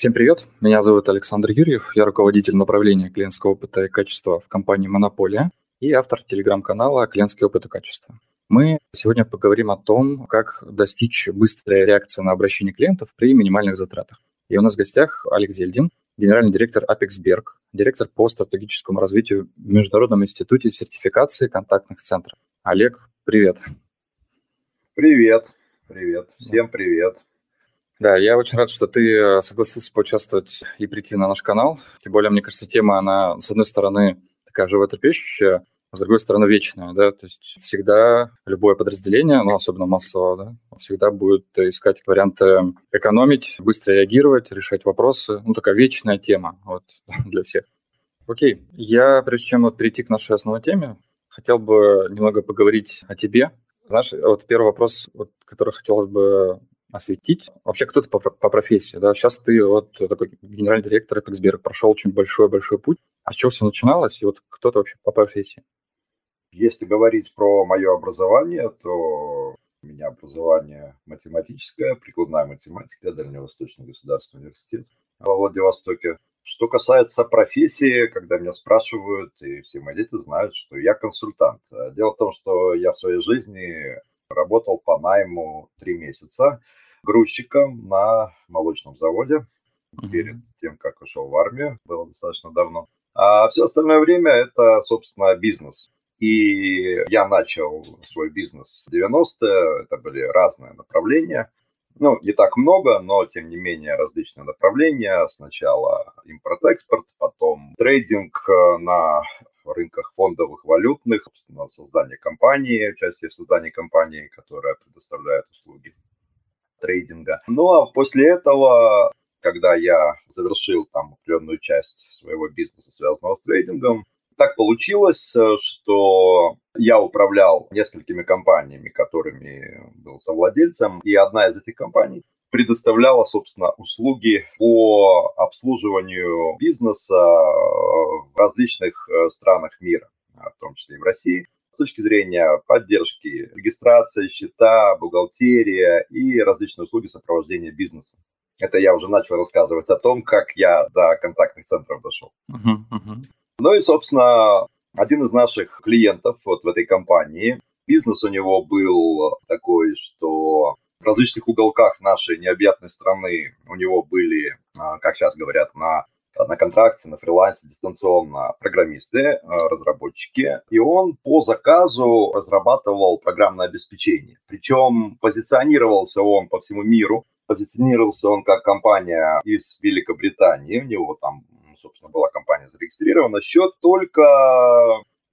Всем привет, меня зовут Александр Юрьев, я руководитель направления клиентского опыта и качества в компании «Монополия» и автор телеграм-канала «Клиентский опыт и качество». Мы сегодня поговорим о том, как достичь быстрой реакции на обращение клиентов при минимальных затратах. И у нас в гостях Алекс Зельдин, генеральный директор Apexberg, директор по стратегическому развитию в Международном институте сертификации контактных центров. Олег, привет. Привет, привет, всем привет. Да, я очень рад, что ты э, согласился поучаствовать и прийти на наш канал. Тем более, мне кажется, тема, она, с одной стороны, такая животрепещущая, с другой стороны, вечная, да, то есть всегда любое подразделение, ну, особенно массовое, да, всегда будет искать варианты экономить, быстро реагировать, решать вопросы, ну, такая вечная тема вот для всех. Окей, я, прежде чем вот перейти к нашей основной теме, хотел бы немного поговорить о тебе. Знаешь, вот первый вопрос, вот, который хотелось бы осветить. Вообще, кто ты по, по профессии, да? Сейчас ты вот такой генеральный директор Эпексберг, прошел очень большой-большой путь. А с чего все начиналось? И вот кто ты вообще по профессии? Если говорить про мое образование, то у меня образование математическое, прикладная математика, Дальневосточный государственный университет во Владивостоке. Что касается профессии, когда меня спрашивают, и все мои дети знают, что я консультант. Дело в том, что я в своей жизни работал по найму три месяца грузчиком на молочном заводе перед тем, как ушел в армию, было достаточно давно. А все остальное время это, собственно, бизнес. И я начал свой бизнес в 90-е, это были разные направления. Ну, не так много, но тем не менее различные направления. Сначала импорт-экспорт, потом трейдинг э, на рынках фондовых, валютных, на создание компании, участие в создании компании, которая предоставляет услуги трейдинга. Ну а после этого, когда я завершил там определенную часть своего бизнеса, связанного с трейдингом, так получилось, э, что я управлял несколькими компаниями, которыми был совладельцем, и одна из этих компаний предоставляла, собственно, услуги по обслуживанию бизнеса в различных э, странах мира, в том числе и в России с точки зрения поддержки, регистрации, счета, бухгалтерия и различные услуги сопровождения бизнеса. Это я уже начал рассказывать о том, как я до контактных центров дошел. Uh-huh, uh-huh. Ну и, собственно, один из наших клиентов вот в этой компании, бизнес у него был такой, что в различных уголках нашей необъятной страны. У него были, а, как сейчас говорят, на на контракте, на фрилансе, дистанционно программисты, а, разработчики, и он по заказу разрабатывал программное обеспечение. Причем позиционировался он по всему миру, позиционировался он как компания из Великобритании, у него там собственно, была компания зарегистрирована, счет только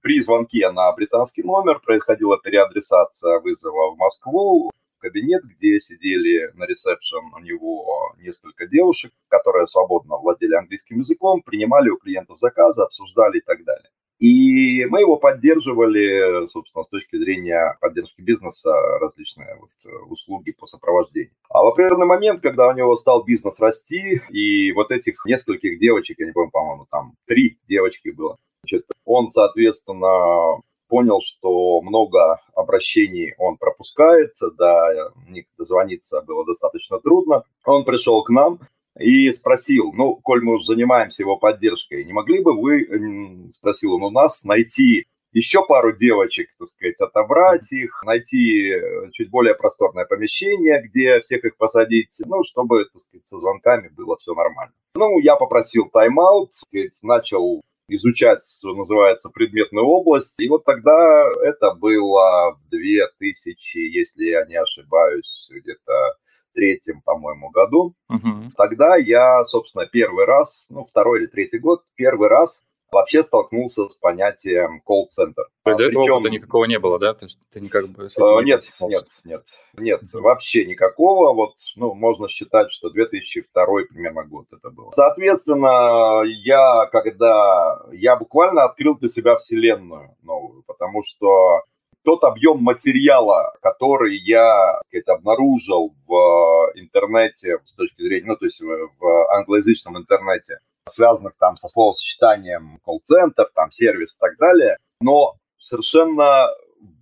при звонке на британский номер. Происходила переадресация вызова в Москву, кабинет, где сидели на ресепшн у него несколько девушек, которые свободно владели английским языком, принимали у клиентов заказы, обсуждали и так далее. И мы его поддерживали, собственно, с точки зрения поддержки бизнеса, различные вот э, услуги по сопровождению. А в определенный момент, когда у него стал бизнес расти, и вот этих нескольких девочек, я не помню, по-моему, там три девочки было, значит, он, соответственно, понял, что много обращений он пропускает, да, них дозвониться было достаточно трудно. Он пришел к нам, и спросил, ну, коль мы уже занимаемся его поддержкой, не могли бы вы, спросил он у нас, найти еще пару девочек, так сказать, отобрать их, найти э, чуть более просторное помещение, где всех их посадить, ну, чтобы, так сказать, со звонками было все нормально. Ну, я попросил тайм-аут, сказать, начал изучать, что называется, предметную область. И вот тогда это было в 2000, если я не ошибаюсь, где-то третьем, по-моему, году. Угу. Тогда я, собственно, первый раз, ну, второй или третий год, первый раз вообще столкнулся с понятием колл-центр. То есть до этого Причем... опыта никакого не было, да? То есть ты никак бы с этим uh, нет, нет, нет, нет, uh вообще никакого. Вот, ну, можно считать, что 2002 примерно год это было. Соответственно, я, когда я буквально открыл для себя вселенную новую, потому что тот объем материала, который я, так сказать, обнаружил в интернете с точки зрения, ну, то есть в англоязычном интернете, связанных там со словосочетанием колл-центр, там сервис и так далее, но совершенно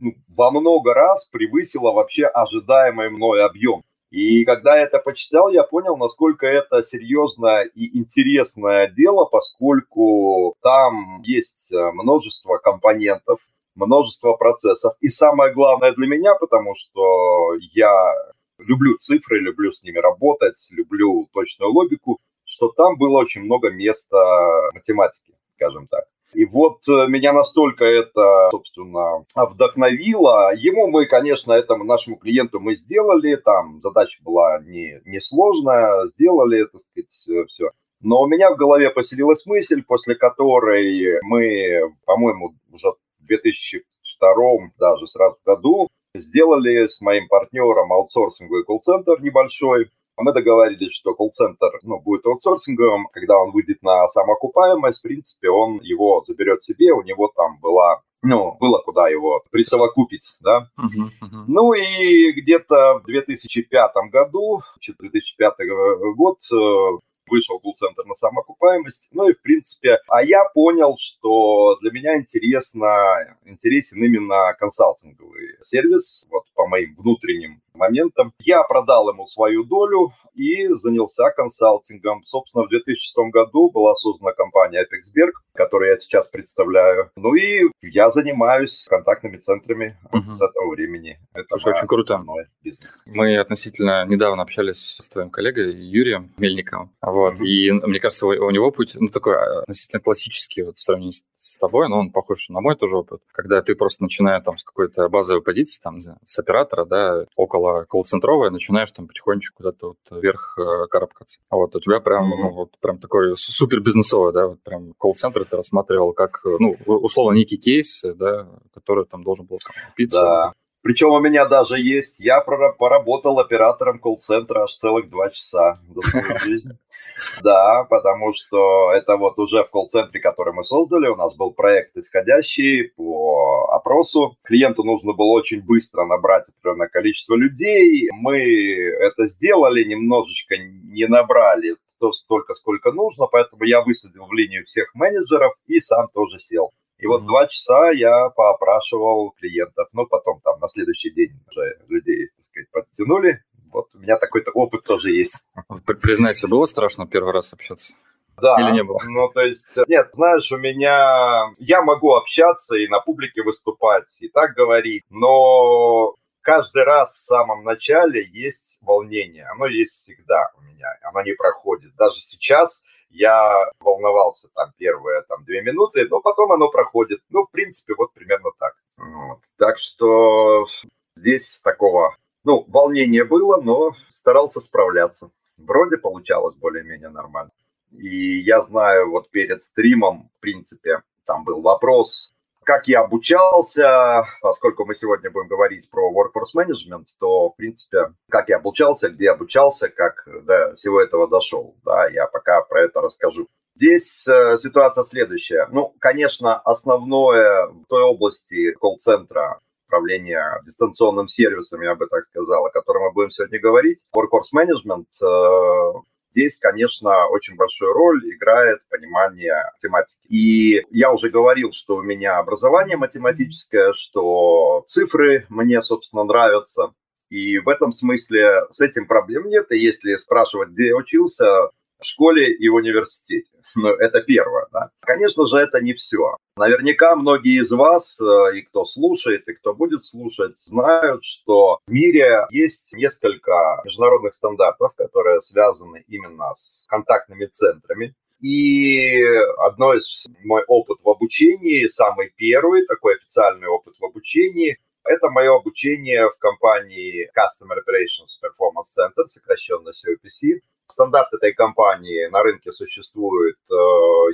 ну, во много раз превысило вообще ожидаемый мной объем. И когда это почитал, я понял, насколько это серьезное и интересное дело, поскольку там есть э, множество компонентов, множество процессов. И самое главное для меня, потому что я люблю цифры, люблю с ними работать, люблю точную логику, что там было очень много места математики, скажем так. И вот э, меня настолько это, собственно, вдохновило. Ему мы, конечно, этому нашему клиенту мы сделали, там задача была не, не сложная, сделали, так сказать, э, все. Но у меня в голове поселилась мысль, после которой мы, по-моему, уже в 2002 даже сразу году сделали с моим партнером аутсорсинговый колл-центр небольшой, мы договорились, что колл-центр ну, будет аутсорсинговым. Когда он выйдет на самоокупаемость, в принципе, он его заберет себе. У него там была ну, было куда его присовокупить, да. Uh-huh, uh-huh. Ну и где-то в 2005 году, 2005 год, э, вышел колл-центр на самоокупаемость. Ну и, в принципе, а я понял, что для меня интересно, интересен именно консалтинговый сервис, вот по моим внутренним моментом. Я продал ему свою долю и занялся консалтингом. Собственно, в 2006 году была создана компания Apexberg, которую я сейчас представляю. Ну и я занимаюсь контактными центрами угу. с этого времени. Это Слушай, очень круто. Бизнес. Мы относительно недавно общались с твоим коллегой Юрием Мельниковым. Вот. Угу. И мне кажется, у него путь ну, такой а, относительно классический вот, в сравнении с с тобой, но он похож на мой тоже опыт, когда ты просто начинаешь там с какой-то базовой позиции, там, не знаю, с оператора, да, около колл-центровой, начинаешь там потихонечку куда-то вот вверх э, карабкаться. А вот у тебя прям, mm-hmm. ну, вот прям такой супер бизнесовый, да, вот прям колл-центр ты рассматривал как, э, ну, условно, некий кейс, да, который там должен был купиться. Да. Причем у меня даже есть, я поработал оператором колл-центра аж целых два часа за свою жизнь. Да, потому что это вот уже в колл-центре, который мы создали, у нас был проект исходящий по опросу. Клиенту нужно было очень быстро набрать определенное количество людей. Мы это сделали, немножечко не набрали то столько, сколько нужно, поэтому я высадил в линию всех менеджеров и сам тоже сел. И вот два часа я поопрашивал клиентов. Ну, потом там на следующий день уже людей, так сказать, подтянули. Вот у меня такой-то опыт тоже есть. Признайся, было страшно первый раз общаться? Да. Или не было? Ну, то есть, нет, знаешь, у меня... Я могу общаться и на публике выступать, и так говорить, но каждый раз в самом начале есть волнение. Оно есть всегда у меня, оно не проходит. Даже сейчас я волновался там первые там две минуты, но потом оно проходит. Ну, в принципе, вот примерно так. Вот. Так что здесь такого, ну, волнения было, но старался справляться. Вроде получалось более-менее нормально. И я знаю, вот перед стримом, в принципе, там был вопрос, как я обучался, поскольку мы сегодня будем говорить про workforce management, то, в принципе, как я обучался, где обучался, как до всего этого дошел, да, я пока про это расскажу. Здесь э, ситуация следующая. Ну, конечно, основное в той области колл-центра управления дистанционным сервисом, я бы так сказал, о котором мы будем сегодня говорить, workforce management, э, здесь, конечно, очень большую роль играет понимание математики. И я уже говорил, что у меня образование математическое, что цифры мне, собственно, нравятся. И в этом смысле с этим проблем нет. И если спрашивать, где я учился, в школе и в университете. Ну, это первое, да. Конечно же, это не все. Наверняка многие из вас, э, и кто слушает, и кто будет слушать, знают, что в мире есть несколько международных стандартов, которые связаны именно с контактными центрами. И одно из мой опыт в обучении, самый первый такой официальный опыт в обучении, это мое обучение в компании Customer Operations Performance Center, сокращенно COPC. Стандарт этой компании на рынке существует, э,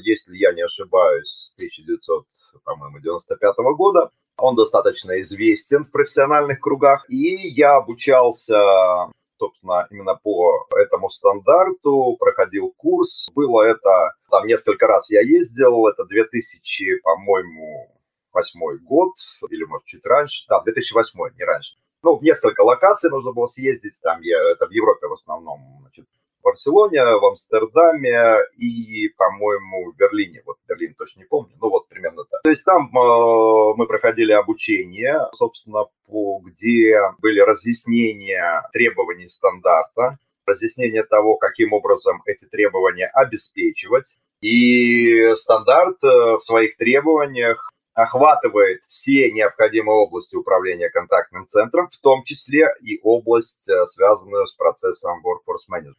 если я не ошибаюсь, с 1995 года. Он достаточно известен в профессиональных кругах. И я обучался собственно, именно по этому стандарту, проходил курс. Было это, там несколько раз я ездил, это 2000, по-моему, восьмой год, или, может, чуть раньше, да, 2008, не раньше. Ну, в несколько локаций нужно было съездить, там, я, это в Европе в основном, значит, в Барселоне, в Амстердаме и, по-моему, в Берлине. Вот Берлин точно не помню. Ну вот примерно так. То есть там э, мы проходили обучение, собственно, по, где были разъяснения требований стандарта, разъяснение того, каким образом эти требования обеспечивать. И стандарт э, в своих требованиях охватывает все необходимые области управления контактным центром, в том числе и область, э, связанную с процессом workforce management.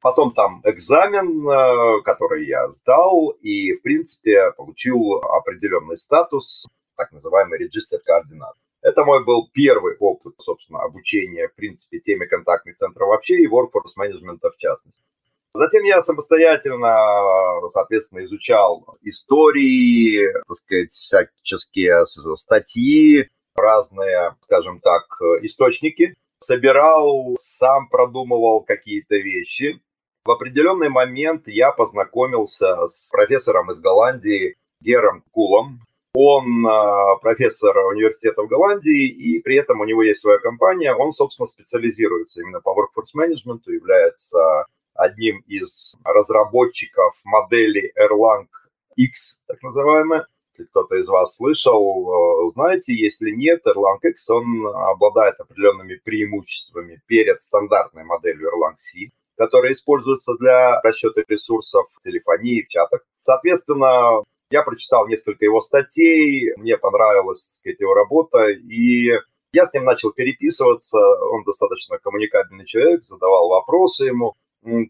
Потом там экзамен, э, который я сдал, и, в принципе, получил определенный статус, так называемый registered координатор. Это мой был первый опыт, собственно, обучения, в принципе, теме контактных центров вообще и workforce management в частности. Затем я самостоятельно, соответственно, изучал истории, так сказать, всяческие статьи, разные, скажем так, источники, собирал, сам продумывал какие-то вещи. В определенный момент я познакомился с профессором из Голландии Гером Кулом. Он а, профессор университета в Голландии, и при этом у него есть своя компания. Он, собственно, специализируется именно по workforce management, является одним из разработчиков модели Erlang X, так называемая. Если кто-то из вас слышал, э, знаете, если нет, Erlang X, он обладает определенными преимуществами перед стандартной моделью Erlang C, которая используется для расчета ресурсов в телефонии, в чатах. Соответственно, я прочитал несколько его статей, мне понравилась, так сказать, его работа, и я с ним начал переписываться. Он достаточно коммуникабельный человек, задавал вопросы ему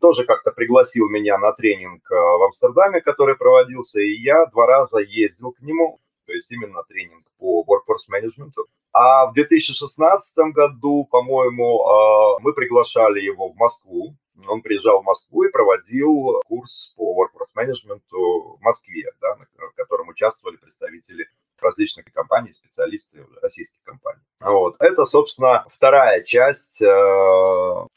тоже как-то пригласил меня на тренинг э, в Амстердаме, который проводился, и я два раза ездил к нему, то есть именно тренинг по workforce management. А в 2016 году, по-моему, э, мы приглашали его в Москву. Он приезжал в Москву и проводил курс по workforce management в Москве, да, в котором участвовали представители различных компаний, специалисты российских компаний. Вот. Это, собственно, вторая часть, э,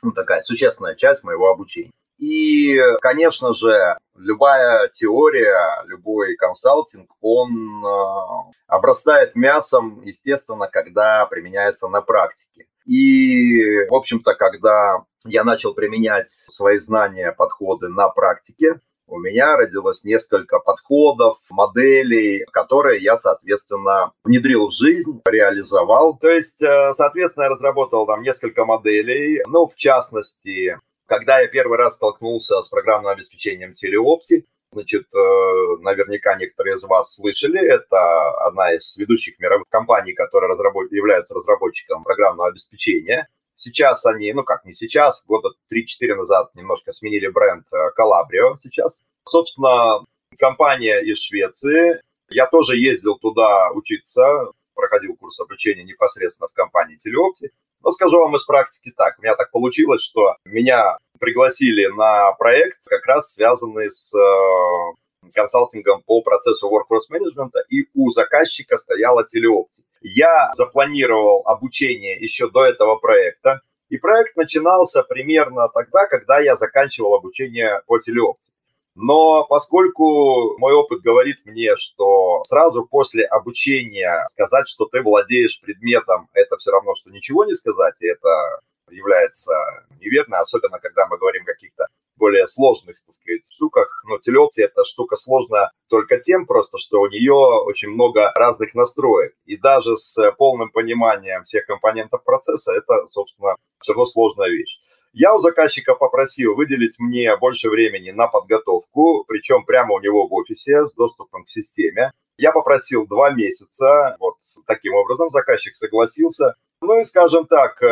ну, такая существенная часть моего обучения. И, конечно же, любая теория, любой консалтинг, он э, обрастает мясом, естественно, когда применяется на практике. И, в общем-то, когда я начал применять свои знания, подходы на практике, у меня родилось несколько подходов, моделей, которые я, соответственно, внедрил в жизнь, реализовал. То есть, э, соответственно, я разработал там несколько моделей. Ну, в частности, когда я первый раз столкнулся с программным обеспечением телеопти, Значит, э, наверняка некоторые из вас слышали, это одна из ведущих мировых компаний, которая разработ... является разработчиком программного обеспечения. Сейчас они, ну как не сейчас, года 3-4 назад немножко сменили бренд Calabrio э, сейчас. Собственно, компания из Швеции. Я тоже ездил туда учиться, проходил курс обучения непосредственно в компании Телеопти. Но скажу вам из практики так. У меня так получилось, что меня пригласили на проект, как раз связанный с э, консалтингом по процессу workforce management, и у заказчика стояла телеопти. Я запланировал обучение еще до этого проекта, и проект начинался примерно тогда, когда я заканчивал обучение по телеопции. Но поскольку мой опыт говорит мне, что сразу после обучения сказать, что ты владеешь предметом, это все равно, что ничего не сказать, и это является неверно, особенно когда мы говорим о каких-то более сложных, так сказать, штуках. Но телеопция – это штука сложная только тем просто, что у нее очень много разных настроек. И даже с полным пониманием всех компонентов процесса это, собственно, все равно сложная вещь. Я у заказчика попросил выделить мне больше времени на подготовку, причем прямо у него в офисе с доступом к системе. Я попросил два месяца, вот таким образом заказчик согласился. Ну и, скажем так, 80%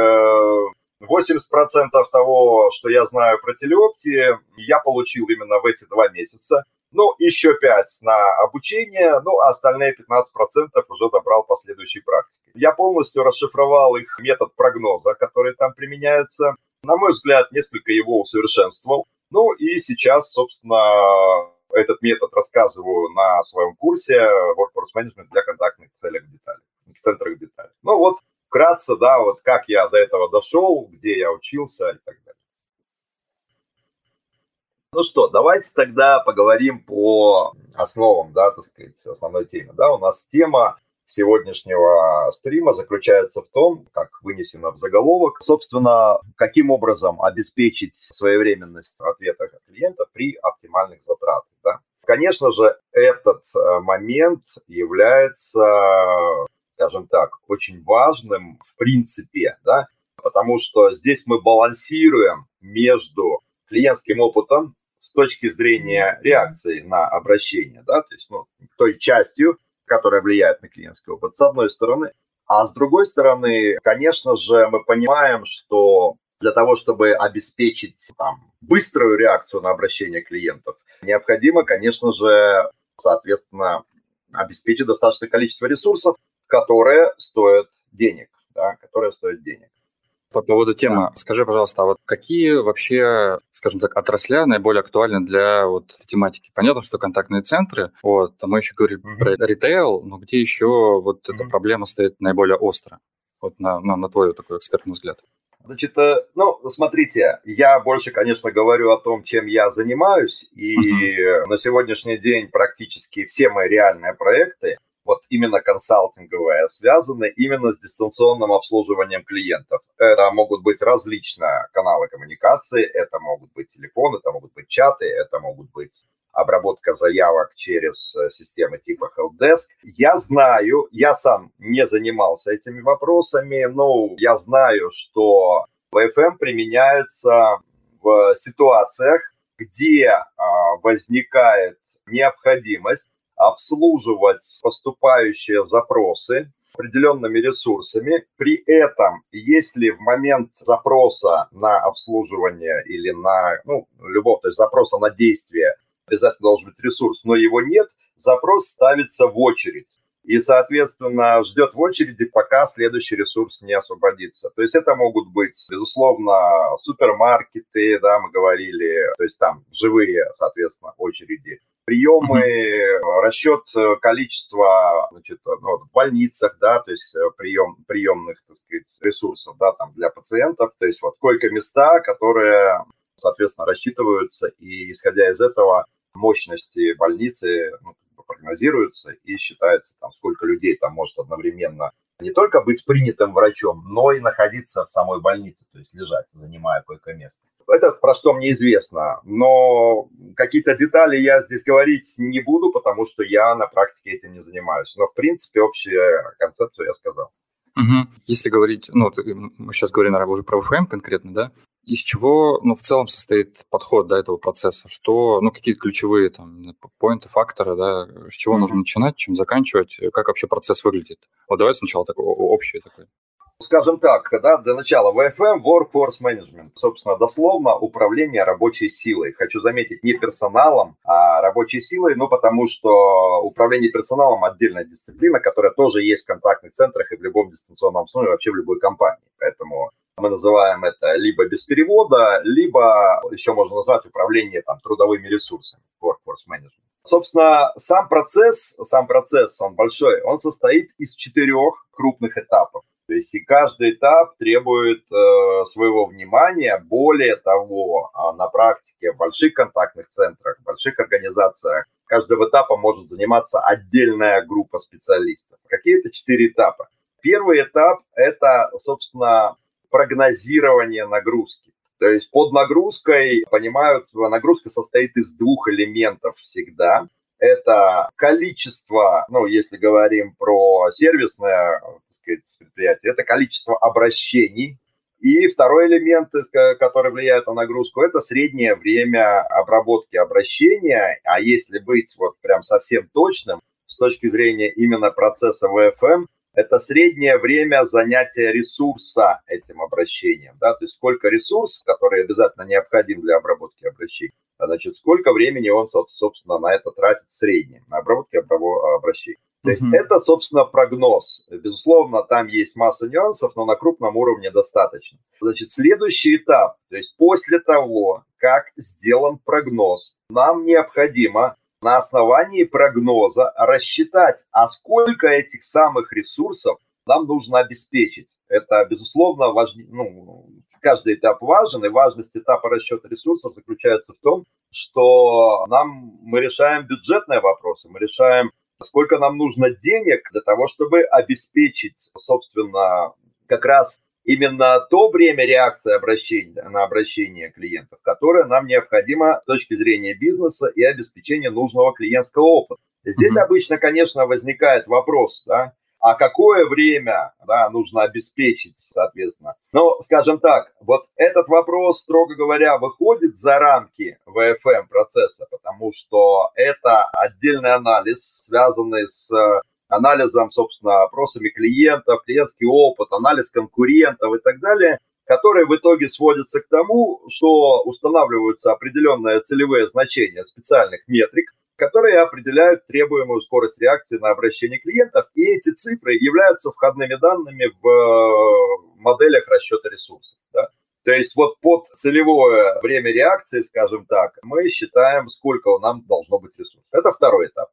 э, того, что я знаю про телеопти, я получил именно в эти два месяца. Ну, еще 5 на обучение, ну, а остальные 15% уже добрал последующей практики. Я полностью расшифровал их метод прогноза, который там применяется. На мой взгляд, несколько его усовершенствовал. Ну, и сейчас, собственно, этот метод рассказываю на своем курсе Workforce Management для контактных целях деталей, центрах деталей. Ну, вот вкратце, да, вот как я до этого дошел, где я учился и так далее. Ну что, давайте тогда поговорим по основам, да, так сказать, основной теме. Да, у нас тема сегодняшнего стрима заключается в том, как вынесено в заголовок, собственно, каким образом обеспечить своевременность ответа клиента при оптимальных затратах. Да? Конечно же, этот э, момент является, скажем так, очень важным в принципе, да, потому что здесь мы балансируем между клиентским опытом с точки зрения реакции на обращение, да, то есть ну, той частью, которая влияет на клиентский опыт, с одной стороны. А с другой стороны, конечно же, мы понимаем, что для того, чтобы обеспечить там, быструю реакцию на обращение клиентов, необходимо, конечно же, соответственно, обеспечить достаточное количество ресурсов, которые стоят денег, да, которые стоят денег. По поводу темы, скажи, пожалуйста, а вот какие вообще, скажем так, отрасля наиболее актуальны для вот тематики? Понятно, что контактные центры, вот, а мы еще говорим mm-hmm. про ритейл, но где еще вот mm-hmm. эта проблема стоит наиболее остро? Вот на, на, на твой такой экспертный взгляд. Значит, э, ну, смотрите, я больше, конечно, говорю о том, чем я занимаюсь, и uh-huh. на сегодняшний день практически все мои реальные проекты, вот именно консалтинговые, связаны именно с дистанционным обслуживанием клиентов. Это могут быть различные каналы коммуникации, это могут быть телефоны, это могут быть чаты, это могут быть обработка заявок через э, системы типа Helpdesk. Я знаю, я сам не занимался этими вопросами, но я знаю, что VFM применяется в ситуациях, где а, возникает необходимость обслуживать поступающие запросы определенными ресурсами. При этом, если в момент запроса на обслуживание или на, ну, любого, то есть запроса на действие обязательно должен быть ресурс, но его нет, запрос ставится в очередь. И, соответственно, ждет в очереди, пока следующий ресурс не освободится. То есть это могут быть, безусловно, супермаркеты, да, мы говорили, то есть там живые, соответственно, очереди приемы, расчет количества значит, ну, в больницах, да, то есть прием, приемных, так сказать, ресурсов, да, там для пациентов, то есть вот койко-места, которые, соответственно, рассчитываются, и исходя из этого мощности больницы ну, прогнозируются и считается, там, сколько людей там может одновременно не только быть принятым врачом, но и находиться в самой больнице, то есть лежать, занимая койко-место. Это про что мне известно, но какие-то детали я здесь говорить не буду, потому что я на практике этим не занимаюсь. Но, в принципе, общую концепцию я сказал. Угу. Если говорить, ну, мы сейчас говорим, наверное, уже про ВФМ конкретно, да? Из чего, ну, в целом состоит подход до этого процесса? Что, ну, какие ключевые там поинты, факторы, да, с чего mm-hmm. нужно начинать, чем заканчивать, как вообще процесс выглядит? Вот давай сначала такой общий такой. Скажем так, да, для начала, VFM – Workforce Management, собственно, дословно управление рабочей силой. Хочу заметить, не персоналом, а рабочей силой, ну, потому что управление персоналом – отдельная дисциплина, которая тоже есть в контактных центрах и в любом дистанционном обслуживании, вообще в любой компании. Поэтому мы называем это либо без перевода, либо еще можно назвать управление там, трудовыми ресурсами, workforce management. Собственно, сам процесс, сам процесс, он большой, он состоит из четырех крупных этапов. То есть и каждый этап требует э, своего внимания. Более того, э, на практике в больших контактных центрах, в больших организациях каждого этапа может заниматься отдельная группа специалистов. Какие это четыре этапа? Первый этап – это, собственно, прогнозирование нагрузки. То есть под нагрузкой, понимают, нагрузка состоит из двух элементов всегда. Это количество, ну, если говорим про сервисное сказать, предприятие, это количество обращений. И второй элемент, который влияет на нагрузку, это среднее время обработки обращения. А если быть вот прям совсем точным, с точки зрения именно процесса ВФМ, это среднее время занятия ресурса этим обращением, да, то есть сколько ресурс, который обязательно необходим для обработки обращений, значит, сколько времени он, собственно, на это тратит в среднем, на обработке обращений. То есть mm-hmm. это, собственно, прогноз. Безусловно, там есть масса нюансов, но на крупном уровне достаточно. Значит, следующий этап, то есть после того, как сделан прогноз, нам необходимо на основании прогноза рассчитать, а сколько этих самых ресурсов нам нужно обеспечить. Это, безусловно, важно, ну, каждый этап важен, и важность этапа расчета ресурсов заключается в том, что нам, мы решаем бюджетные вопросы, мы решаем, сколько нам нужно денег для того, чтобы обеспечить, собственно, как раз именно то время реакции обращения, на обращение клиентов, которое нам необходимо с точки зрения бизнеса и обеспечения нужного клиентского опыта. Здесь mm-hmm. обычно, конечно, возникает вопрос, да, а какое время да, нужно обеспечить, соответственно. Но, скажем так, вот этот вопрос, строго говоря, выходит за рамки ВФМ процесса, потому что это отдельный анализ, связанный с анализом, собственно, опросами клиентов, клиентский опыт, анализ конкурентов и так далее, которые в итоге сводятся к тому, что устанавливаются определенные целевые значения специальных метрик, которые определяют требуемую скорость реакции на обращение клиентов, и эти цифры являются входными данными в э, моделях расчета ресурсов. Да? То есть вот под целевое время реакции, скажем так, мы считаем, сколько нам должно быть ресурсов. Это второй этап.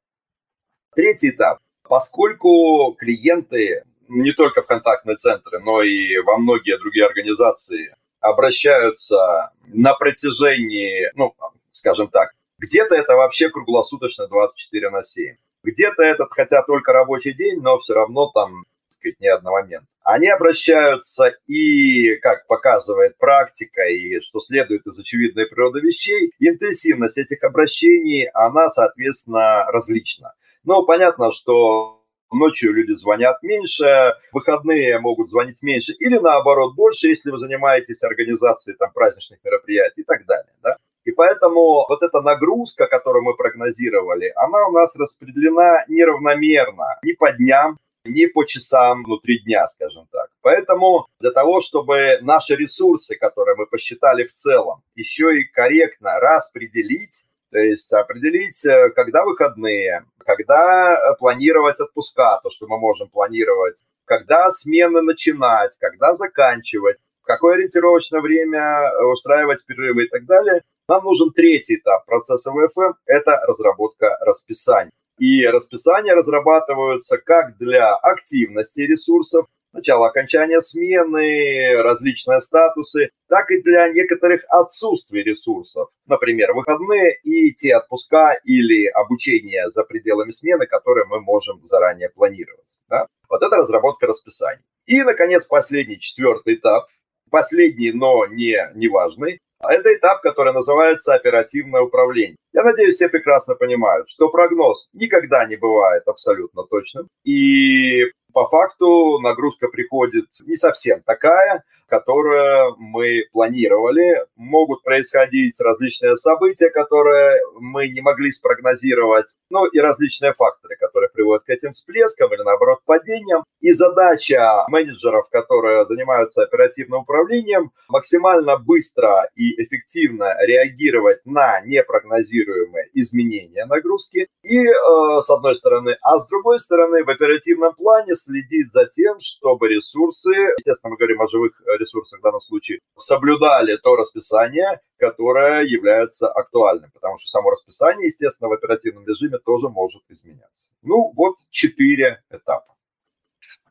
Третий этап. Поскольку клиенты не только в контактные центры, но и во многие другие организации обращаются на протяжении, ну, скажем так, где-то это вообще круглосуточно 24 на 7. Где-то этот, хотя только рабочий день, но все равно там, сказать, не одномоментно. Они обращаются и, как показывает практика, и что следует из очевидной природы вещей, интенсивность этих обращений, она, соответственно, различна. Ну, понятно, что ночью люди звонят меньше, выходные могут звонить меньше, или наоборот больше, если вы занимаетесь организацией там, праздничных мероприятий и так далее. Да? И поэтому вот эта нагрузка, которую мы прогнозировали, она у нас распределена неравномерно ни по дням, ни по часам внутри дня, скажем так. Поэтому для того, чтобы наши ресурсы, которые мы посчитали в целом, еще и корректно распределить, то есть определить, э, когда выходные, когда э, планировать отпуска, то, что мы можем планировать, когда смены начинать, когда заканчивать, в какое ориентировочное время э, устраивать перерывы и так далее, нам нужен третий этап процесса ВФМ – это разработка расписаний. И расписания разрабатываются как для активности ресурсов, начало окончания смены, различные статусы, так и для некоторых отсутствий ресурсов, например, выходные и те отпуска или обучение за пределами смены, которые мы можем заранее планировать. Да? Вот это разработка расписаний. И, наконец, последний, четвертый этап, последний, но не, не важный, это этап, который называется оперативное управление. Я надеюсь, все прекрасно понимают, что прогноз никогда не бывает абсолютно точным. И по факту нагрузка приходит не совсем такая, которую мы планировали. Могут происходить различные события, которые мы не могли спрогнозировать, ну и различные факторы, которые приводят к этим всплескам или наоборот падениям. И задача менеджеров, которые занимаются оперативным управлением, максимально быстро и эффективно реагировать на непрогнозируемые изменения нагрузки. И э, с одной стороны, а с другой стороны, в оперативном плане следить за тем, чтобы ресурсы, естественно, мы говорим о живых ресурсах в данном случае, соблюдали то расписание, которое является актуальным, потому что само расписание, естественно, в оперативном режиме тоже может изменяться. Ну, вот четыре этапа.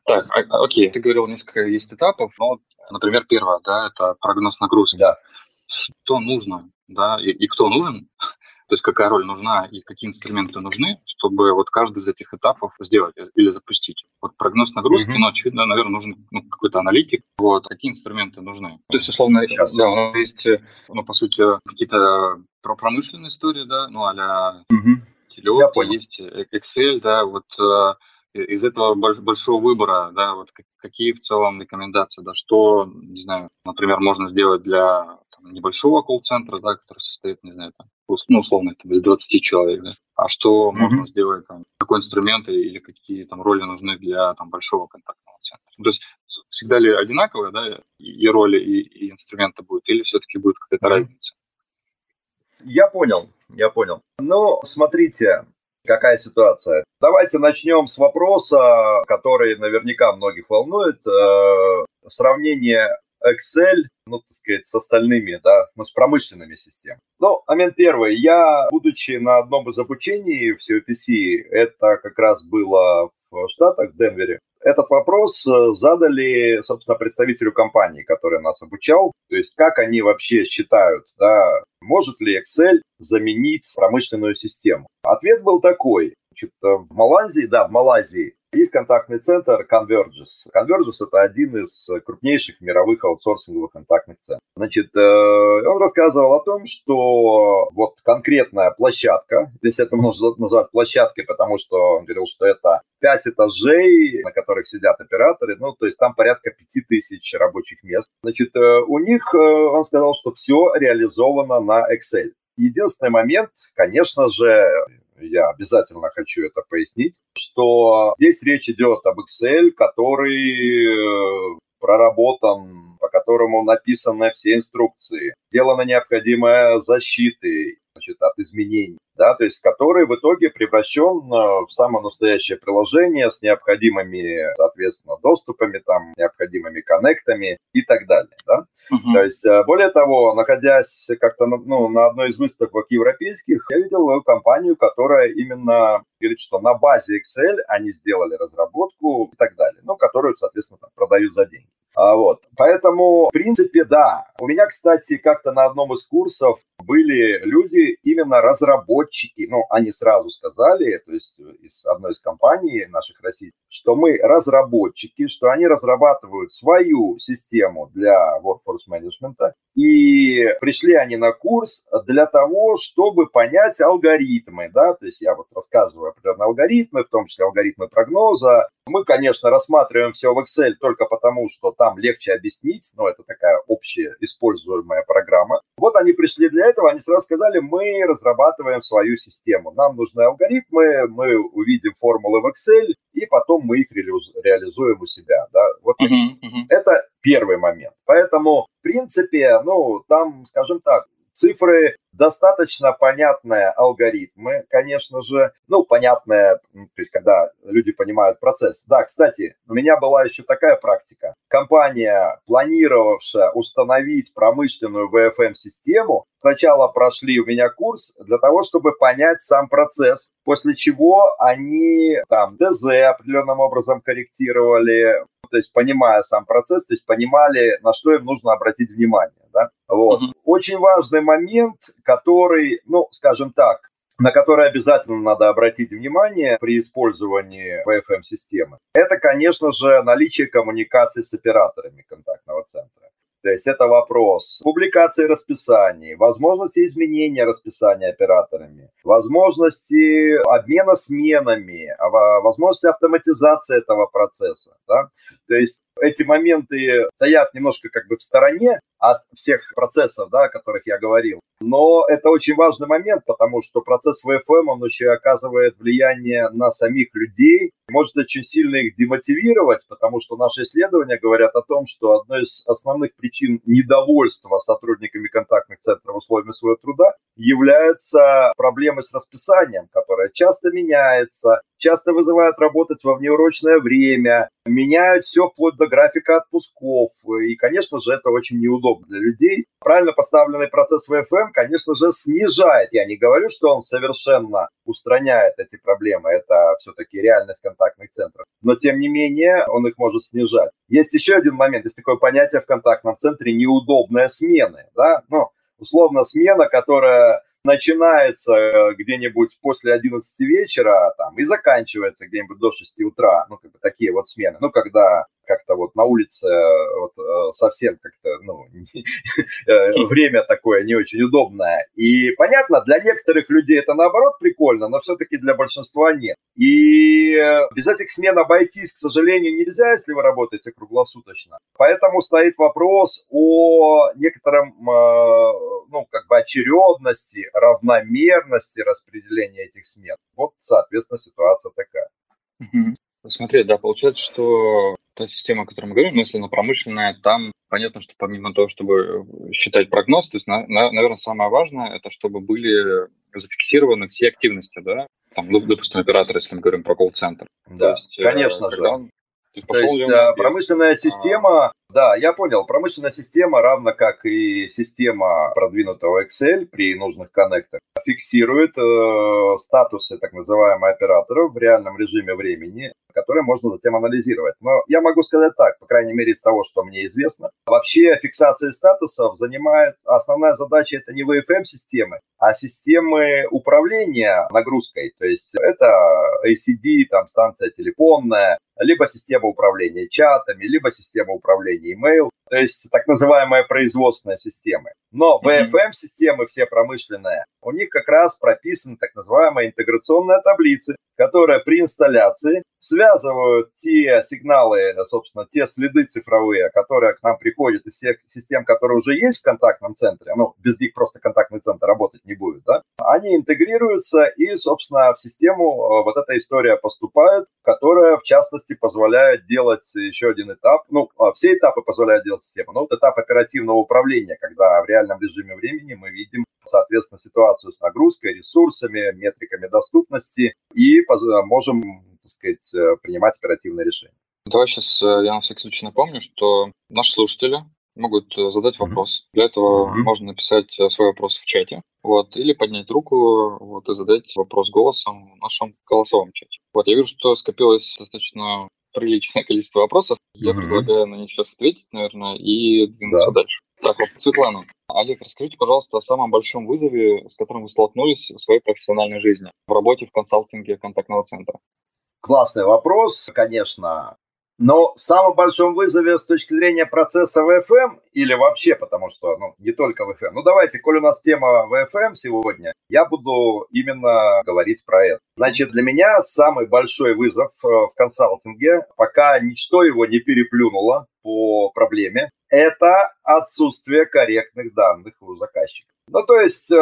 Так, а, а, окей, ты говорил, несколько есть этапов, но, например, первое, да, это прогноз нагрузки. Да. Что нужно, да, и, и кто нужен, то есть какая роль нужна и какие инструменты нужны, чтобы вот каждый из этих этапов сделать или запустить. Вот прогноз нагрузки, mm-hmm. ну, очевидно, наверное, нужен ну, какой-то аналитик. Вот какие инструменты нужны. То есть, условно, Сейчас. да, у нас есть, ну, по сути, какие-то про промышленные истории, да, ну, а-ля mm-hmm. Телеопа, есть Excel, да, вот э, из этого большого выбора, да, вот какие в целом рекомендации, да, что, не знаю, например, можно сделать для небольшого колл-центра, да, который состоит, не знаю, там, ну, условно, там, из 20 человек, да, а что mm-hmm. можно сделать, там, какой инструмент или какие там роли нужны для там большого контактного центра. То есть всегда ли одинаковые, да, и роли, и, и инструменты будут, или все-таки будет какая-то mm-hmm. разница? Я понял, я понял. Ну, смотрите, Какая ситуация? Давайте начнем с вопроса, который наверняка многих волнует. Э, сравнение Excel, ну, так сказать, с остальными, да, ну, с промышленными системами. Ну, момент первый. Я, будучи на одном из обучений в COPC, это как раз было в Штатах, в Денвере, этот вопрос э, задали, собственно, представителю компании, который нас обучал. То есть, как они вообще считают, да, может ли Excel заменить промышленную систему? Ответ был такой. Значит, в Малайзии, да, в Малайзии есть контактный центр Convergys. Convergys – это один из крупнейших мировых аутсорсинговых контактных центров. Значит, э, он рассказывал о том, что вот конкретная площадка, здесь это можно назвать площадкой, потому что он говорил, что это пять этажей, на которых сидят операторы, ну, то есть там порядка пяти тысяч рабочих мест. Значит, э, у них, э, он сказал, что все реализовано на Excel. Единственный момент, конечно же, я обязательно хочу это пояснить, что здесь речь идет об Excel, который э, проработан, по которому написаны все инструкции, сделана необходимая защита значит, от изменений да, то есть который в итоге превращен э, в самое настоящее приложение с необходимыми, соответственно, доступами, там, необходимыми коннектами и так далее, да. Uh-huh. То есть, э, более того, находясь как-то ну, на одной из выставок европейских, я видел компанию, которая именно говорит, что на базе Excel они сделали разработку и так далее, ну, которую, соответственно, там, продают за деньги. А, вот. Поэтому, в принципе, да. У меня, кстати, как-то на одном из курсов были люди, именно разработчики, ну, они сразу сказали, то есть из одной из компаний наших российских, что мы разработчики, что они разрабатывают свою систему для workforce management, и пришли они на курс для того, чтобы понять алгоритмы, да, то есть я вот рассказываю определенные алгоритмы, в том числе алгоритмы прогноза. Мы, конечно, рассматриваем все в Excel только потому, что там легче объяснить, но это такая общая используемая программа. Вот они пришли для этого, они сразу сказали, мы разрабатываем свою систему, нам нужны алгоритмы, мы увидим формулы в Excel, и потом мы их реализуем у себя. Да? Вот uh-huh, uh-huh. это первый момент. Поэтому, в принципе, ну, там, скажем так, цифры достаточно понятные алгоритмы, конечно же, ну, понятные, то есть когда люди понимают процесс. Да, кстати, у меня была еще такая практика. Компания, планировавшая установить промышленную VFM-систему, сначала прошли у меня курс для того, чтобы понять сам процесс, после чего они там ДЗ определенным образом корректировали, то есть понимая сам процесс, то есть понимали, на что им нужно обратить внимание. Да? Вот. Uh-huh. Очень важный момент, который, ну, скажем так, на который обязательно надо обратить внимание при использовании VFM-системы, это, конечно же, наличие коммуникации с операторами контактного центра. То есть это вопрос публикации расписаний, возможности изменения расписания операторами, возможности обмена сменами, возможности автоматизации этого процесса. Да? То есть эти моменты стоят немножко как бы в стороне от всех процессов, да, о которых я говорил. Но это очень важный момент, потому что процесс ВФМ, он еще оказывает влияние на самих людей, может очень сильно их демотивировать, потому что наши исследования говорят о том, что одной из основных причин недовольства сотрудниками контактных центров условиями своего труда является проблемы с расписанием, которое часто меняется, часто вызывает работать во внеурочное время, меняют все вплоть до графика отпусков. И, конечно же, это очень неудобно для людей. Правильно поставленный процесс ВФМ, конечно же, снижает. Я не говорю, что он совершенно устраняет эти проблемы. Это все-таки реальность контактных центров. Но, тем не менее, он их может снижать. Есть еще один момент. Есть такое понятие в контактном центре неудобная смена. Да? Ну, условно, смена, которая начинается э, где-нибудь после 11 вечера там, и заканчивается где-нибудь до 6 утра, ну, как бы такие вот смены. Ну, когда как-то вот на улице э, вот э, совсем как-то, ну, время такое не очень удобное. И понятно, для некоторых людей это наоборот прикольно, но все-таки для большинства нет. И без этих смен обойтись, к сожалению, нельзя, если вы работаете круглосуточно. Поэтому стоит вопрос о некотором, очередности, равномерности распределения этих смен. Вот, соответственно, ситуация такая. Смотри, да, получается, что та система, о которой мы говорим, ну, если она промышленная, там понятно, что помимо того, чтобы считать прогноз, то есть, на, на, наверное, самое важное, это чтобы были зафиксированы все активности, да, там, допустим, оператор, если мы говорим про колл-центр. Да, есть, э, конечно же. Он, то есть, э, промышленная а. Да, я понял, промышленная система, равно как и система продвинутого Excel при нужных коннекторах, фиксирует э, статусы так называемых операторов в реальном режиме времени которые можно затем анализировать. Но я могу сказать так, по крайней мере из того, что мне известно. Вообще фиксация статусов занимает, основная задача это не VFM-системы, а системы управления нагрузкой. То есть это ACD, там станция телефонная, либо система управления чатами, либо система управления Lima. Eu то есть так называемые производственные системы. Но VFM-системы все промышленные, у них как раз прописаны так называемые интеграционные таблицы, которые при инсталляции связывают те сигналы, собственно, те следы цифровые, которые к нам приходят из всех систем, которые уже есть в контактном центре, ну, без них просто контактный центр работать не будет, да, они интегрируются и, собственно, в систему э, вот эта история поступает, которая, в частности, позволяет делать еще один этап, ну, а все этапы позволяют делать система, но вот этап оперативного управления, когда в реальном режиме времени мы видим, соответственно, ситуацию с нагрузкой, ресурсами, метриками доступности и можем, так сказать, э, принимать оперативные решения. Давай сейчас э, я на всякий случай напомню, что наши слушатели могут э, задать вопрос. Mm-hmm. Для этого mm-hmm. можно написать свой вопрос в чате, вот, или поднять руку, вот, и задать вопрос голосом в нашем голосовом чате. Вот, я вижу, что скопилось достаточно приличное количество вопросов. Я mm-hmm. предлагаю на них сейчас ответить, наверное, и двинуться да. дальше. Так, вот, Светлана, Олег, расскажите, пожалуйста, о самом большом вызове, с которым вы столкнулись в своей профессиональной жизни, в работе в консалтинге контактного центра. Классный вопрос, конечно. Но самом большом вызове с точки зрения процесса ВФМ или вообще, потому что ну, не только ВФМ. Ну давайте, коль у нас тема ВФМ сегодня, я буду именно говорить про это. Значит, для меня самый большой вызов э, в консалтинге, пока ничто его не переплюнуло по проблеме, это отсутствие корректных данных у заказчика. Ну, то есть э,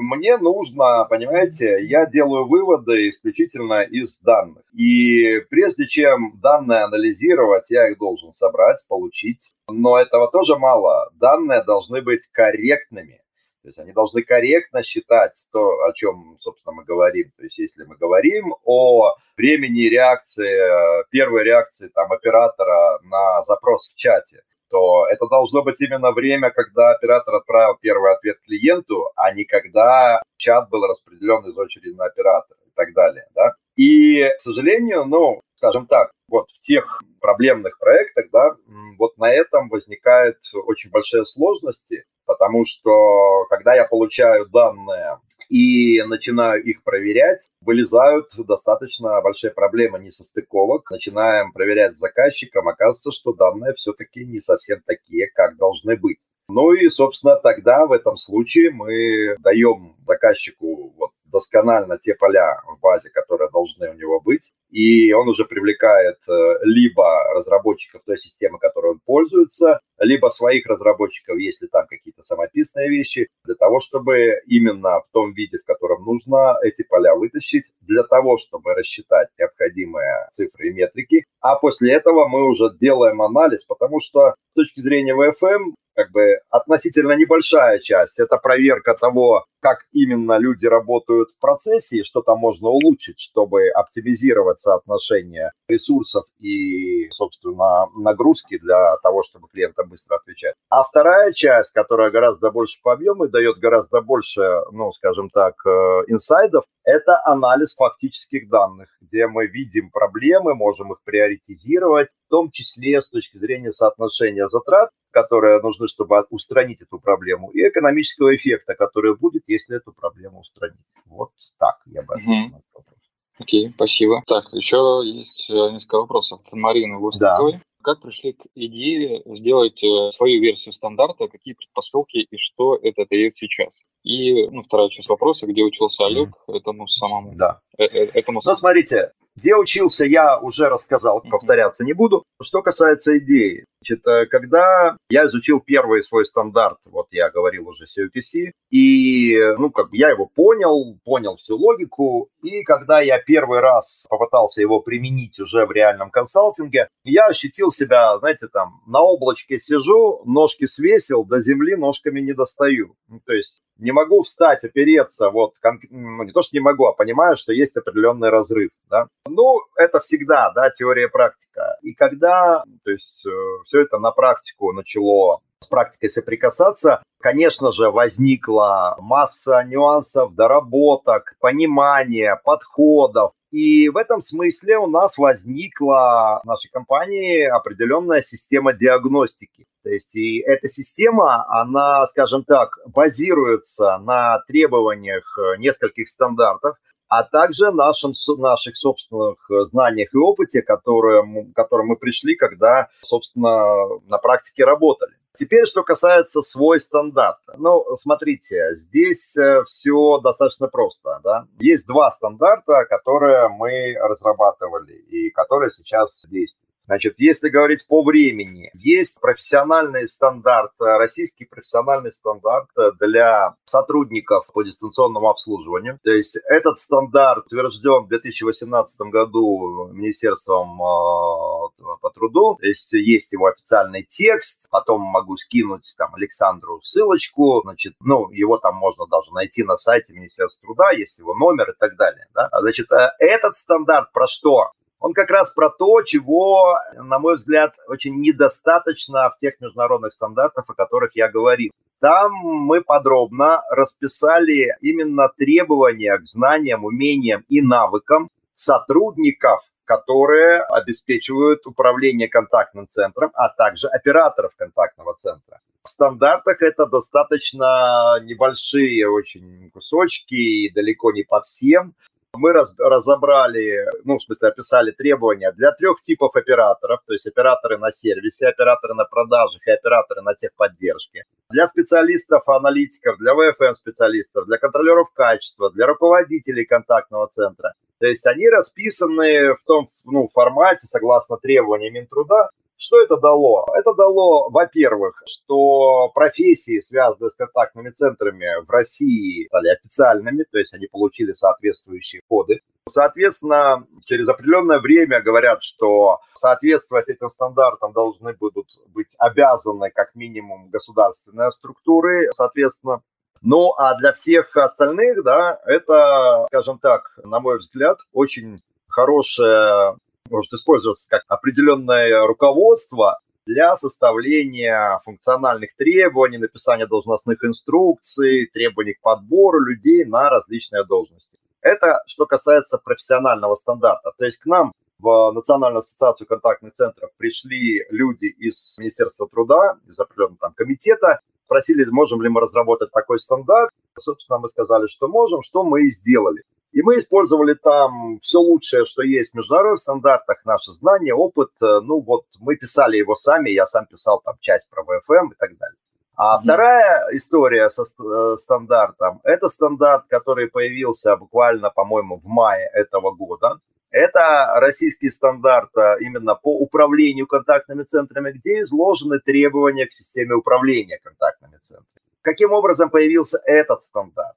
мне нужно, понимаете, я делаю выводы исключительно из данных. И прежде чем данные анализировать, я их должен собрать, получить. Но этого тоже мало. Данные должны быть корректными. То есть они должны корректно считать то, о чем, собственно, мы говорим. То есть если мы говорим о времени реакции, первой реакции там, оператора на запрос в чате, то это должно быть именно время, когда оператор отправил первый ответ клиенту, а не когда чат был распределен из очереди на оператора и так далее. Да? И, к сожалению, ну, скажем так, вот в тех проблемных проектах, да, вот на этом возникают очень большие сложности, потому что когда я получаю данные и начинаю их проверять, вылезают достаточно большие проблемы несостыковок. Начинаем проверять заказчиком, оказывается, что данные все-таки не совсем такие, как должны быть. Ну и, собственно, тогда в этом случае мы даем заказчику вот досконально те поля в базе, которые должны у него быть, и он уже привлекает э, либо разработчиков той системы, которой он пользуется, либо своих разработчиков, если там какие-то самописные вещи, для того, чтобы именно в том виде, в котором нужно, эти поля вытащить, для того, чтобы рассчитать необходимые цифры и метрики. А после этого мы уже делаем анализ, потому что с точки зрения VFM как бы относительно небольшая часть. Это проверка того, как именно люди работают в процессе и что там можно улучшить, чтобы оптимизировать соотношение ресурсов и, собственно, нагрузки для того, чтобы клиентам быстро отвечать. А вторая часть, которая гораздо больше по объему и дает гораздо больше, ну, скажем так, э, инсайдов, это анализ фактических данных, где мы видим проблемы, можем их приоритизировать, в том числе с точки зрения соотношения затрат которые нужны, чтобы устранить эту проблему, и экономического эффекта, который будет, если эту проблему устранить. Вот так я бы ответил на этот вопрос. Окей, спасибо. Так, еще есть э, несколько вопросов от Марины. Да. Как пришли к идее сделать э, свою версию стандарта, какие предпосылки и что это дает сейчас? И ну, вторая часть вопроса, где учился Олег, mm-hmm. этому самому. Да. Э -э этому... Ну, смотрите, где учился, я уже рассказал, повторяться не буду. Что касается идеи, значит, э, когда я изучил первый свой стандарт, вот я говорил уже COPC, и, ну, как бы я его понял, понял всю логику, и когда я первый раз попытался его применить уже в реальном консалтинге, я ощутил себя, знаете, там, на облачке сижу, ножки свесил, до земли ножками не достаю. Ну, то есть не могу встать, опереться, вот, ну, не то, что не могу, а понимаю, что есть определенный разрыв, да. Ну, это всегда, да, теория и практика. И когда, то есть, э, все это на практику начало с практикой соприкасаться, конечно же, возникла масса нюансов, доработок, понимания, подходов, И в этом смысле у нас возникла в нашей компании определенная система диагностики. То есть и эта система, она, скажем так, базируется на требованиях нескольких стандартов, а также нашим, наших собственных знаниях и опыте, которые, к которым мы пришли, когда, собственно, на практике работали. Теперь, что касается свой стандарта. Ну, смотрите, здесь э, все достаточно просто. Да? Есть два стандарта, которые мы разрабатывали и которые сейчас действуют. Значит, если говорить по времени, есть профессиональный стандарт, российский профессиональный стандарт для сотрудников по дистанционному обслуживанию. То есть этот стандарт утвержден в 2018 году Министерством э, по труду. То есть есть его официальный текст, потом могу скинуть там Александру ссылочку, значит, ну, его там можно даже найти на сайте Министерства труда, есть его номер и так далее. Да? Значит, э, этот стандарт про что? Он как раз про то, чего, на мой взгляд, очень недостаточно в тех международных стандартах, о которых я говорил. Там мы подробно расписали именно требования к знаниям, умениям и навыкам сотрудников, которые обеспечивают управление контактным центром, а также операторов контактного центра. В стандартах это достаточно небольшие очень кусочки и далеко не по всем мы раз, разобрали, ну, в смысле, описали требования для трех типов операторов, то есть операторы на сервисе, операторы на продажах и операторы на техподдержке. Для специалистов, аналитиков, для ВФМ-специалистов, для контролеров качества, для руководителей контактного центра. То есть они расписаны в том ну, формате, согласно требованиям Минтруда, что это дало? Это дало, во-первых, что профессии, связанные с контактными центрами в России, стали официальными, то есть они получили соответствующие коды. Соответственно, через определенное время говорят, что соответствовать этим стандартам должны будут быть обязаны как минимум государственные структуры, соответственно. Ну, а для всех остальных, да, это, скажем так, на мой взгляд, очень хорошая может использоваться как определенное руководство для составления функциональных требований, написания должностных инструкций, требований к подбору людей на различные должности. Это что касается профессионального стандарта. То есть к нам в Национальную ассоциацию контактных центров пришли люди из Министерства труда, из определенного там комитета, спросили, можем ли мы разработать такой стандарт. Собственно, мы сказали, что можем, что мы и сделали. И мы использовали там все лучшее, что есть в международных стандартах, наши знания, опыт. Э, ну вот мы писали его сами, я сам писал там часть про ВФМ и так далее. А mm-hmm. вторая история со э, стандартом, это стандарт, который появился буквально, по-моему, в мае этого года. Это российский стандарт именно по управлению контактными центрами, где изложены требования к системе управления контактными центрами. Каким образом появился этот стандарт?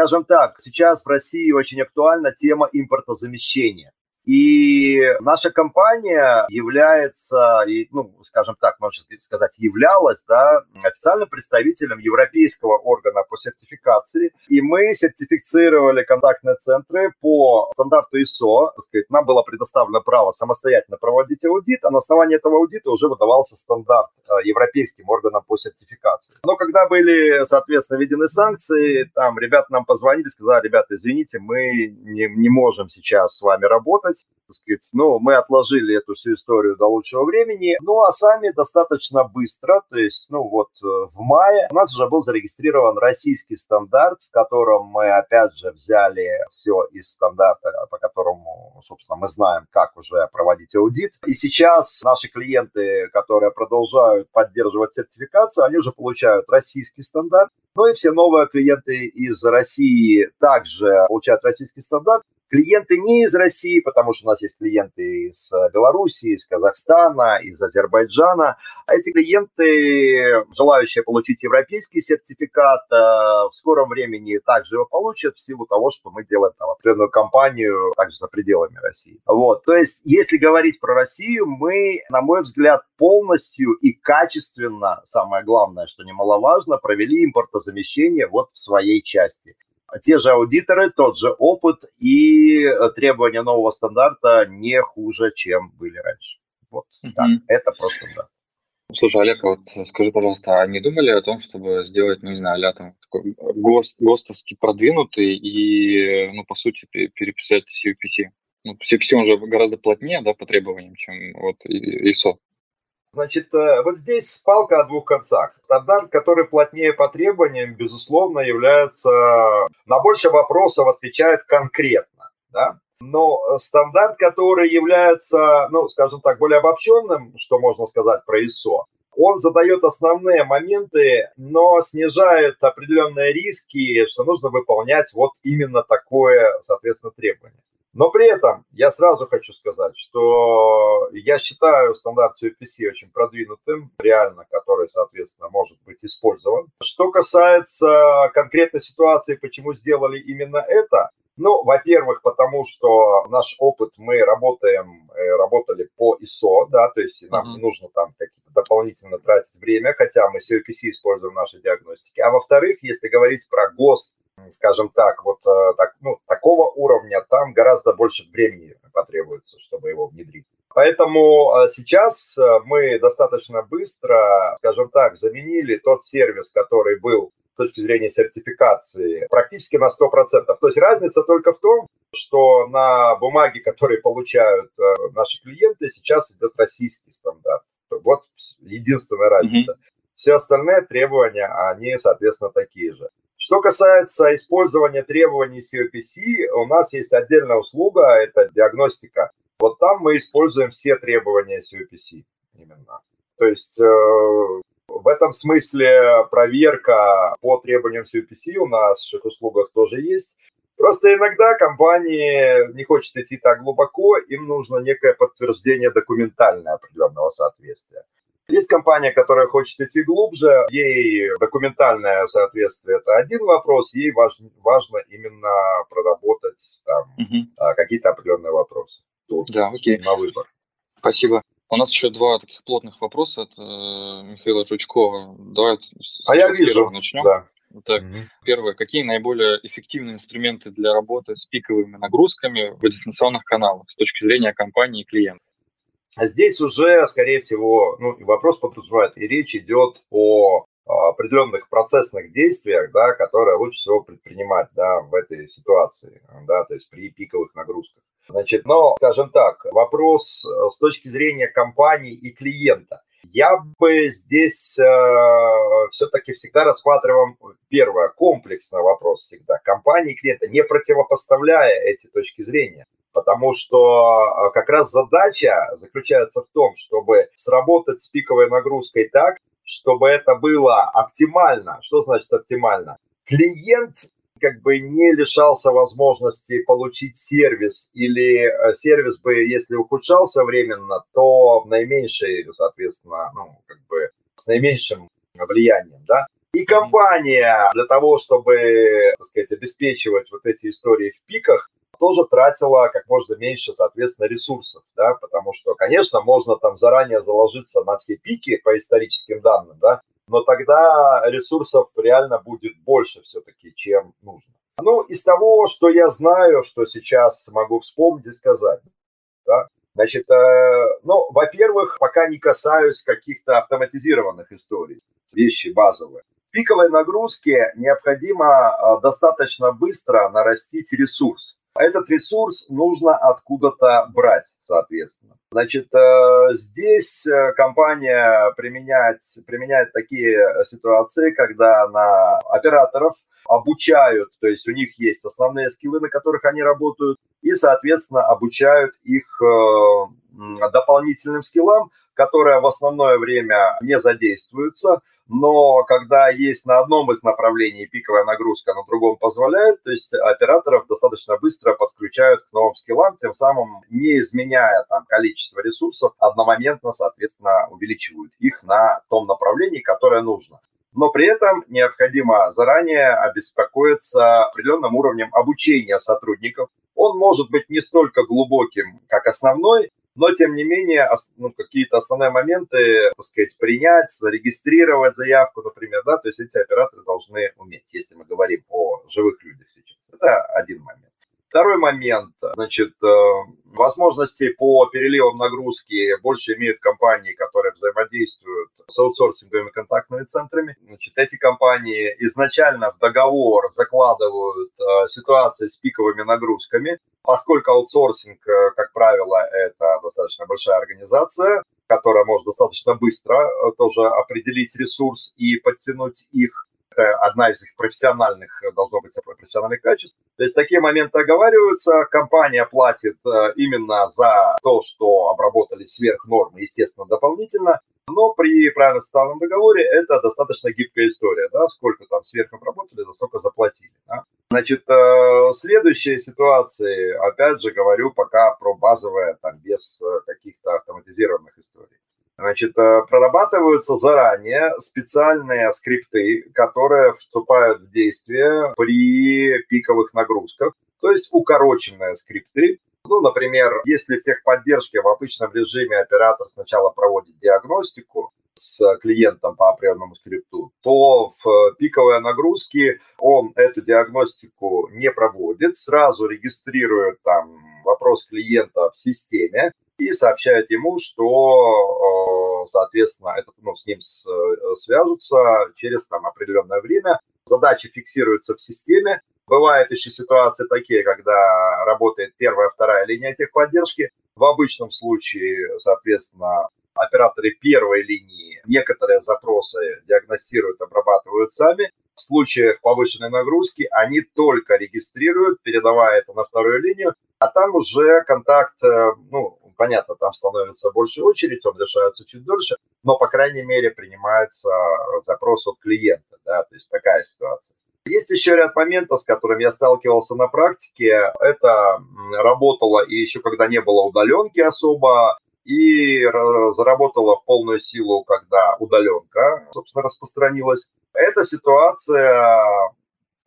Скажем так, сейчас в России очень актуальна тема импортозамещения. И наша компания является, ну, скажем так, можно сказать, являлась да, официальным представителем Европейского органа по сертификации. И мы сертифицировали контактные центры по стандарту ISO. Так сказать, нам было предоставлено право самостоятельно проводить аудит, а на основании этого аудита уже выдавался стандарт э, Европейским органам по сертификации. Но когда были, соответственно, введены санкции, там ребята нам позвонили, сказали, ребята, извините, мы не, не можем сейчас с вами работать, делать. Так ну, мы отложили эту всю историю до лучшего времени. Ну, а сами достаточно быстро, то есть, ну, вот э, в мае у нас уже был зарегистрирован российский стандарт, в котором мы, опять же, взяли все из стандарта, по которому, собственно, мы знаем, как уже проводить аудит. И сейчас наши клиенты, которые продолжают поддерживать сертификацию, они уже получают российский стандарт. Ну и все новые клиенты из России также получают российский стандарт. Клиенты не из России, потому что у нас есть клиенты из э, Беларуси, из Казахстана, из Азербайджана. А эти клиенты, желающие получить европейский сертификат, э, в скором времени также его получат в силу того, что мы делаем там определенную кампанию также за пределами России. Вот. То есть, если говорить про Россию, мы, на мой взгляд, полностью и качественно, самое главное, что немаловажно, провели импортозамещение вот в своей части те же аудиторы, тот же опыт и э, требования нового стандарта не хуже, чем были раньше. Вот mm-hmm. так, это просто да. Слушай, Олег, а вот скажи, пожалуйста, а не думали о том, чтобы сделать, ну, не знаю, а там такой ГОСТ, ГОСТовский продвинутый и, ну, по сути, переписать CUPC? Ну, CPC, он же гораздо плотнее, да, по требованиям, чем вот ISO. Значит, э, вот здесь палка о двух концах. Стандарт, который плотнее по требованиям, безусловно, является на больше вопросов отвечает конкретно, да. Но стандарт, который является, ну, скажем так, более обобщенным, что можно сказать про ISO, он задает основные моменты, но снижает определенные риски, что нужно выполнять вот именно такое, соответственно, требование. Но при этом я сразу хочу сказать, что я считаю стандарт CPC очень продвинутым, реально, который, соответственно, может быть использован. Что касается конкретной ситуации, почему сделали именно это, ну, во-первых, потому что наш опыт, мы работаем, э, работали по ISO, да, то есть нам не нужно там какие-то дополнительно тратить время, хотя мы COPC используем в нашей диагностике. А во-вторых, если говорить про ГОСТ скажем так, вот э, так, ну, такого уровня, там гораздо больше времени потребуется, чтобы его внедрить. Поэтому э, сейчас э, мы достаточно быстро, скажем так, заменили тот сервис, который был с точки зрения сертификации практически на 100%. То есть разница только в том, что на бумаге, которые получают наши клиенты, сейчас идет российский стандарт. Вот единственная разница. Mm-hmm. Все остальные требования, они, соответственно, такие же. Что касается использования требований COPC, у нас есть отдельная услуга, это диагностика. Вот там мы используем все требования COPC именно. То есть э, в этом смысле проверка по требованиям COPC у нас в наших услугах тоже есть. Просто иногда компании не хочет идти так глубоко, им нужно некое подтверждение документальное определенного соответствия. Есть компания, которая хочет идти глубже, ей документальное соответствие – это один вопрос, ей важно, важно именно проработать там угу. какие-то определенные вопросы. Тут да, окей. на выбор. Спасибо. У нас еще два таких плотных вопроса от э, Михаила Жучкова. Давай а я вижу. начнем. Да. Так, mm первое. Какие наиболее эффективные инструменты для работы с пиковыми нагрузками в дистанционных каналах с точки зрения компании и клиента? А здесь уже, скорее всего, ну, вопрос подразумевает, и речь идет о определенных процессных действиях, да, которые лучше всего предпринимать да, в этой ситуации, да, то есть при пиковых нагрузках. Значит, но, скажем так, вопрос э, с точки зрения компании и клиента. Я бы здесь э, все-таки всегда рассматривал, первое, комплексный вопрос всегда, компании и клиента, не противопоставляя эти точки зрения. Потому что а, как раз задача заключается в том, чтобы сработать с пиковой нагрузкой так, чтобы это было оптимально. Что значит оптимально? Клиент как бы не лишался возможности получить сервис, или э, сервис бы, если ухудшался временно, то в наименьшей, соответственно, ну, как бы с наименьшим влиянием, да. И компания для того, чтобы, так сказать, обеспечивать вот эти истории в пиках, тоже тратила как можно меньше, соответственно, ресурсов, да, потому что, конечно, можно там заранее заложиться на все пики по историческим данным, да, но тогда ресурсов реально будет больше все-таки, чем нужно. Ну, из того, что я знаю, что сейчас могу вспомнить и сказать, да, значит, э, ну, во-первых, пока не касаюсь каких-то автоматизированных историй, вещи базовые. В пиковой нагрузке необходимо э, достаточно быстро нарастить ресурс. Этот ресурс нужно откуда-то брать, соответственно. Значит, э, здесь э, компания применяет, применяет такие ситуации, когда на операторов обучают, то есть у них есть основные скиллы, на которых они работают, и, соответственно, обучают их э, дополнительным скиллам, которые в основное время не задействуются, но когда есть на одном из направлений пиковая нагрузка, на другом позволяет, то есть операторов достаточно быстро подключают к новым скиллам, тем самым не изменяя там количество ресурсов, одномоментно, соответственно, увеличивают их на том направлении, которое нужно. Но при этом необходимо заранее обеспокоиться определенным уровнем обучения сотрудников. Он может быть не столько глубоким, как основной, но тем не менее ну, какие-то основные моменты, так сказать, принять, зарегистрировать заявку, например, да, то есть эти операторы должны уметь, если мы говорим о живых людях сейчас. Это один момент. Второй момент, значит, э, возможности по переливам нагрузки больше имеют компании, которые взаимодействуют с аутсорсинговыми контактными центрами. Значит, эти компании изначально в договор закладывают э, ситуации с пиковыми нагрузками, поскольку аутсорсинг, э, как правило, это достаточно большая организация, которая может достаточно быстро тоже определить ресурс и подтянуть их это одна из их профессиональных, э, должно быть, профессиональных качеств. То есть такие моменты оговариваются, компания платит э, именно за то, что обработали сверх нормы, естественно, дополнительно, но при правильно составленном договоре это достаточно гибкая история, да, сколько там сверх обработали, за сколько заплатили. Да. Значит, э, следующие ситуации, опять же говорю, пока про базовые, там, без каких-то автоматизированных историй. Значит, э, прорабатываются заранее специальные скрипты, которые вступают в действие при пиковых нагрузках, то есть укороченные скрипты. Ну, например, если в техподдержке в обычном режиме оператор сначала проводит диагностику с клиентом по определенному скрипту, то в пиковые нагрузки он эту диагностику не проводит, сразу регистрирует там вопрос клиента в системе, и сообщают ему, что, э, соответственно, этот, ну, с ним э, свяжутся через там, определенное время. Задачи фиксируются в системе. Бывают еще ситуации такие, когда работает первая, вторая линия техподдержки. В обычном случае, соответственно, операторы первой линии некоторые запросы диагностируют, обрабатывают сами. В случаях повышенной нагрузки они только регистрируют, передавая это на вторую линию, а там уже контакт, э, ну, понятно, там становится больше очередь, он решается чуть дольше, но, по крайней мере, принимается запрос от клиента, да, то есть такая ситуация. Есть еще ряд моментов, с которыми я сталкивался на практике. Это работало и еще когда не было удаленки особо, и заработала в полную силу, когда удаленка, собственно, распространилась. Эта ситуация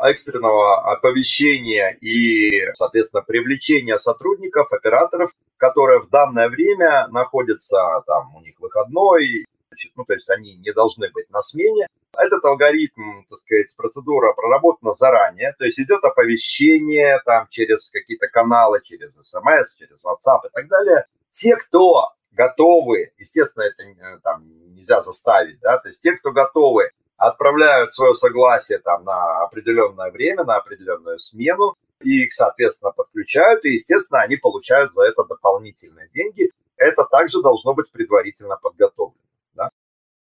экстренного оповещения и, соответственно, привлечения сотрудников, операторов, которые в данное время находятся, там, у них выходной, значит, ну, то есть они не должны быть на смене. Этот алгоритм, так сказать, процедура проработана заранее, то есть идет оповещение там через какие-то каналы, через смс, через WhatsApp и так далее. Те, кто готовы, естественно, это э, там нельзя заставить, да, то есть те, кто готовы отправляют свое согласие там на определенное время, на определенную смену, и их, соответственно, подключают, и, естественно, они получают за это дополнительные деньги. Это также должно быть предварительно подготовлено. Да?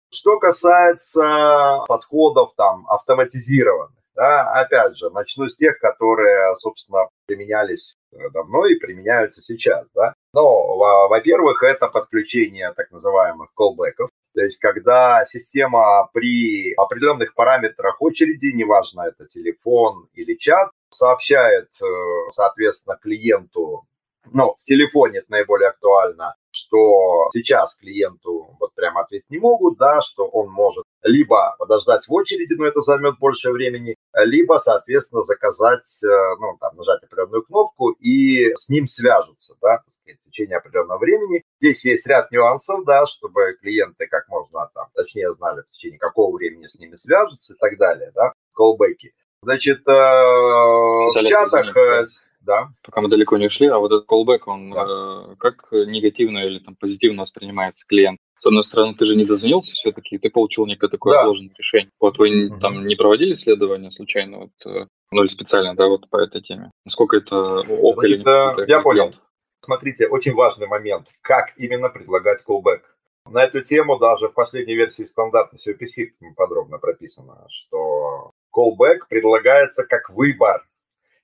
Что касается подходов там автоматизированных, да, опять же, начну с тех, которые, собственно, применялись давно и применяются сейчас. Да. Но, во-первых, это подключение так называемых колбеков, то есть, когда система при определенных параметрах очереди, неважно, это телефон или чат, сообщает, э, соответственно, клиенту, ну, в телефоне это наиболее актуально, что сейчас клиенту вот прямо ответить не могут, да, что он может либо подождать в очереди, но это займет больше времени, либо, соответственно, заказать, э, ну, там, нажать определенную кнопку и с ним свяжутся, да, так сказать, в течение определенного времени. Здесь есть ряд нюансов, да, чтобы клиенты как можно там точнее знали, в течение какого времени с ними свяжутся и так далее, да, колбеки. Значит, э, в чатах... Э, да. Пока мы далеко не ушли, а вот этот callback, он да. э, как негативно или там позитивно воспринимается клиент? С одной стороны, ты же не дозвонился все-таки, ты получил некое такое да. отложенное решение. Вот вы угу. там не проводили исследования случайно, вот, э, ну или специально, да, вот по этой теме? Насколько это ок или нет? Я понял. Смотрите, очень важный момент. Как именно предлагать callback? На эту тему даже в последней версии стандарта COPC подробно прописано, что callback предлагается как выбор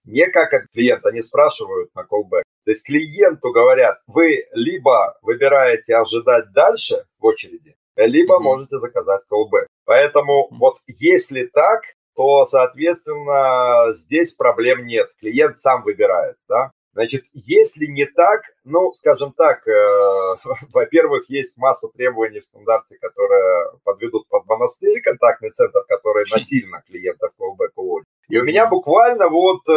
не как от клиента, они спрашивают на callback. То есть клиенту говорят, вы либо выбираете ожидать дальше в очереди, либо mm-hmm. можете заказать callback. Поэтому mm-hmm. вот если так, то, соответственно, здесь проблем нет. Клиент сам выбирает, да. Значит, если не так, ну, скажем так, э, во-первых, есть масса требований в стандарте, которые подведут под монастырь, контактный центр, который насильно клиентов callback уводит. И у меня буквально вот, э,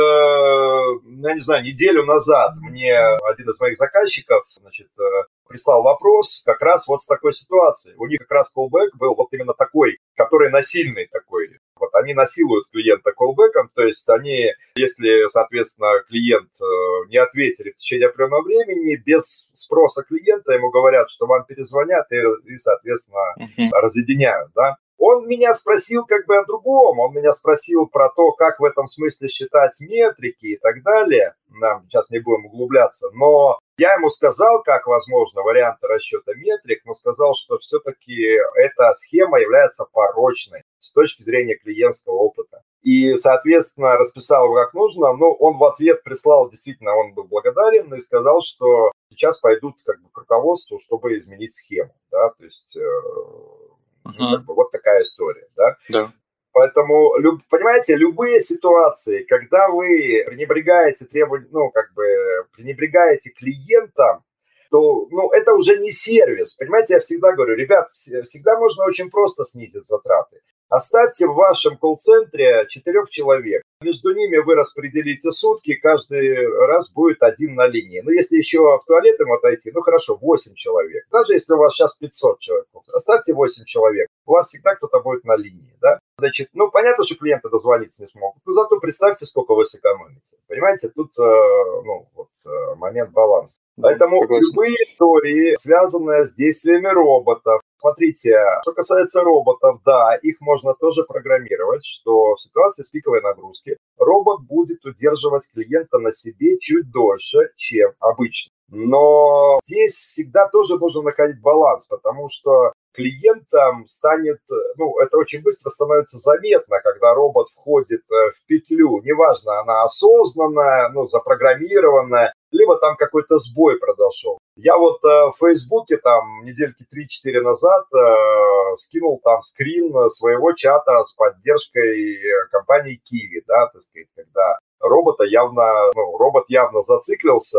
я не знаю, неделю назад мне один из моих заказчиков, значит, э, прислал вопрос как раз вот с такой ситуацией. У них как раз callback был вот именно такой, который насильный такой. Вот они насилуют клиента колбеком, то есть они, если, соответственно, клиент э, не ответили в течение определенного времени, без спроса клиента ему говорят, что вам перезвонят и, и соответственно, uh-huh. разъединяют, да. Он меня спросил как бы о другом. Он меня спросил про то, как в этом смысле считать метрики и так далее. Нам сейчас не будем углубляться. Но я ему сказал, как возможно варианты расчета метрик, но сказал, что все-таки эта схема является порочной с точки зрения клиентского опыта. И, соответственно, расписал его как нужно. Но он в ответ прислал, действительно, он был благодарен и сказал, что сейчас пойдут как бы к руководству, чтобы изменить схему. Да? То есть как бы, вот такая история. Да? Да. Поэтому, понимаете, любые ситуации, когда вы пренебрегаете требованиям, ну, как бы пренебрегаете клиентам, то, ну, это уже не сервис. Понимаете, я всегда говорю, ребят, всегда можно очень просто снизить затраты. Оставьте в вашем колл-центре четырех человек. Между ними вы распределите сутки, каждый раз будет один на линии. Ну, если еще в туалет им отойти, ну, хорошо, 8 человек. Даже если у вас сейчас 500 человек, оставьте 8 человек. У вас всегда кто-то будет на линии, да? Значит, ну, понятно, что клиенты дозвониться не смогут. Но зато представьте, сколько вы сэкономите. Понимаете, тут, э, ну, вот, э, момент баланса. Поэтому Согласен. любые истории, связанные с действиями роботов, Смотрите, что касается роботов, да, их можно тоже программировать, что в ситуации с пиковой нагрузки робот будет удерживать клиента на себе чуть дольше, чем обычно. Но здесь всегда тоже нужно находить баланс, потому что клиентам станет, ну, это очень быстро становится заметно, когда робот входит э, в петлю, неважно, она осознанная, ну, запрограммированная, либо там какой-то сбой произошел. Я вот э, в Фейсбуке там недельки 3-4 назад э, скинул там скрин своего чата с поддержкой э, компании Kiwi, да, так сказать, когда робота явно, ну, робот явно зациклился,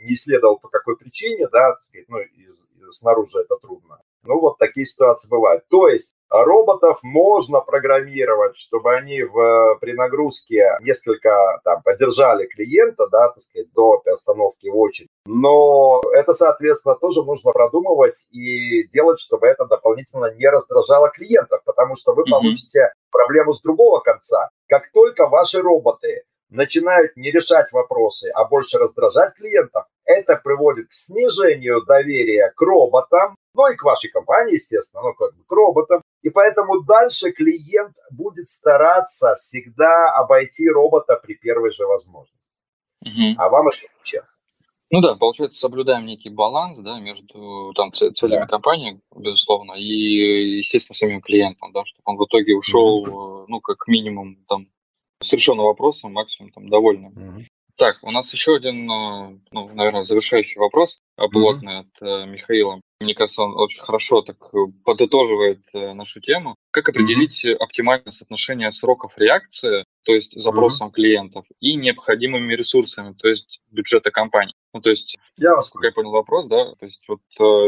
не исследовал по какой причине, да, так сказать, ну, и, и снаружи это трудно. Ну, вот такие ситуации бывают. То есть роботов можно программировать, чтобы они в, при нагрузке несколько там поддержали клиента, да, так сказать, до остановки в очередь. Но это, соответственно, тоже нужно продумывать и делать, чтобы это дополнительно не раздражало клиентов, потому что вы mm-hmm. получите проблему с другого конца. Как только ваши роботы начинают не решать вопросы, а больше раздражать клиентов, это приводит к снижению доверия к роботам, ну и к вашей компании, естественно, ну как бы к роботам. И поэтому дальше клиент будет стараться всегда обойти робота при первой же возможности. Угу. А вам это зачем? Ну да, получается, соблюдаем некий баланс да, между там, целями да. компании, безусловно, и, естественно, самим клиентом, да, чтобы он в итоге ушел, mm ну, как минимум, там, с решенным вопросом, максимум там довольным. mm Так, у нас еще один, э, ну, наверное, завершающий вопрос, пилотный mm от Михаила. Мне кажется, он очень хорошо так э, подытоживает э, нашу тему. Как определить mm-hmm. оптимальное соотношение сроков реакции, то есть запросом mm-hmm. клиентов, и необходимыми ресурсами, то есть бюджета компании? Ну, то есть, я вас как я понял вопрос, да, то есть вот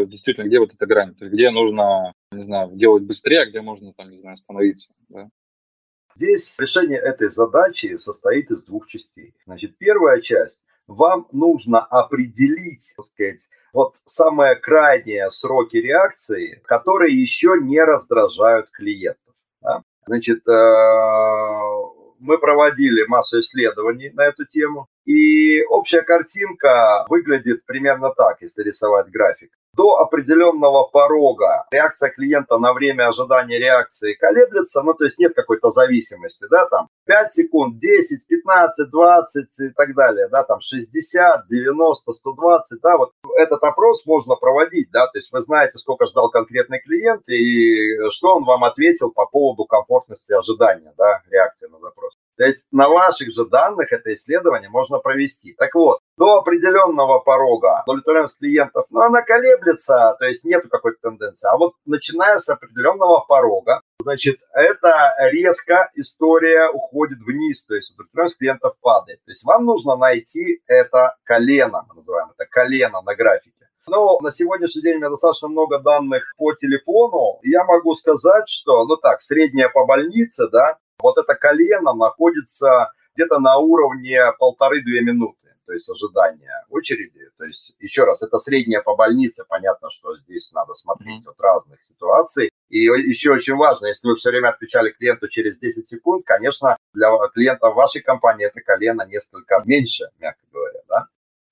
действительно, где вот эта грань? То есть где нужно, не знаю, делать быстрее, а где можно, там, не знаю, остановиться, да? Здесь решение этой задачи состоит из двух частей. Значит, первая часть вам нужно определить, так сказать, вот самые крайние сроки реакции, которые еще не раздражают клиентов. Да? Значит, э, мы проводили массу исследований на эту тему, и общая картинка выглядит примерно так, если рисовать график до определенного порога реакция клиента на время ожидания реакции колеблется, ну, то есть нет какой-то зависимости, да, там 5 секунд, 10, 15, 20 и так далее, да, там 60, 90, 120, да, вот этот опрос можно проводить, да, то есть вы знаете, сколько ждал конкретный клиент и что он вам ответил по поводу комфортности ожидания, да, реакции на запрос. То есть на ваших же данных это исследование можно провести. Так вот, до определенного порога удовлетворенность клиентов, ну, она колеблется, то есть нету какой-то тенденции. А вот начиная с определенного порога, значит, это резко история уходит вниз, то есть удовлетворенность клиентов падает. То есть вам нужно найти это колено, мы называем это колено на графике. Но на сегодняшний день у меня достаточно много данных по телефону. Я могу сказать, что, ну так, средняя по больнице, да, вот это колено находится где-то на уровне полторы-две минуты. То есть ожидания очереди. То есть, еще раз, это средняя по больнице, понятно, что здесь надо смотреть mm-hmm. от разных ситуаций. И еще очень важно, если вы все время отвечали клиенту через 10 секунд, конечно, для клиента вашей компании это колено несколько меньше, мягко говоря, да.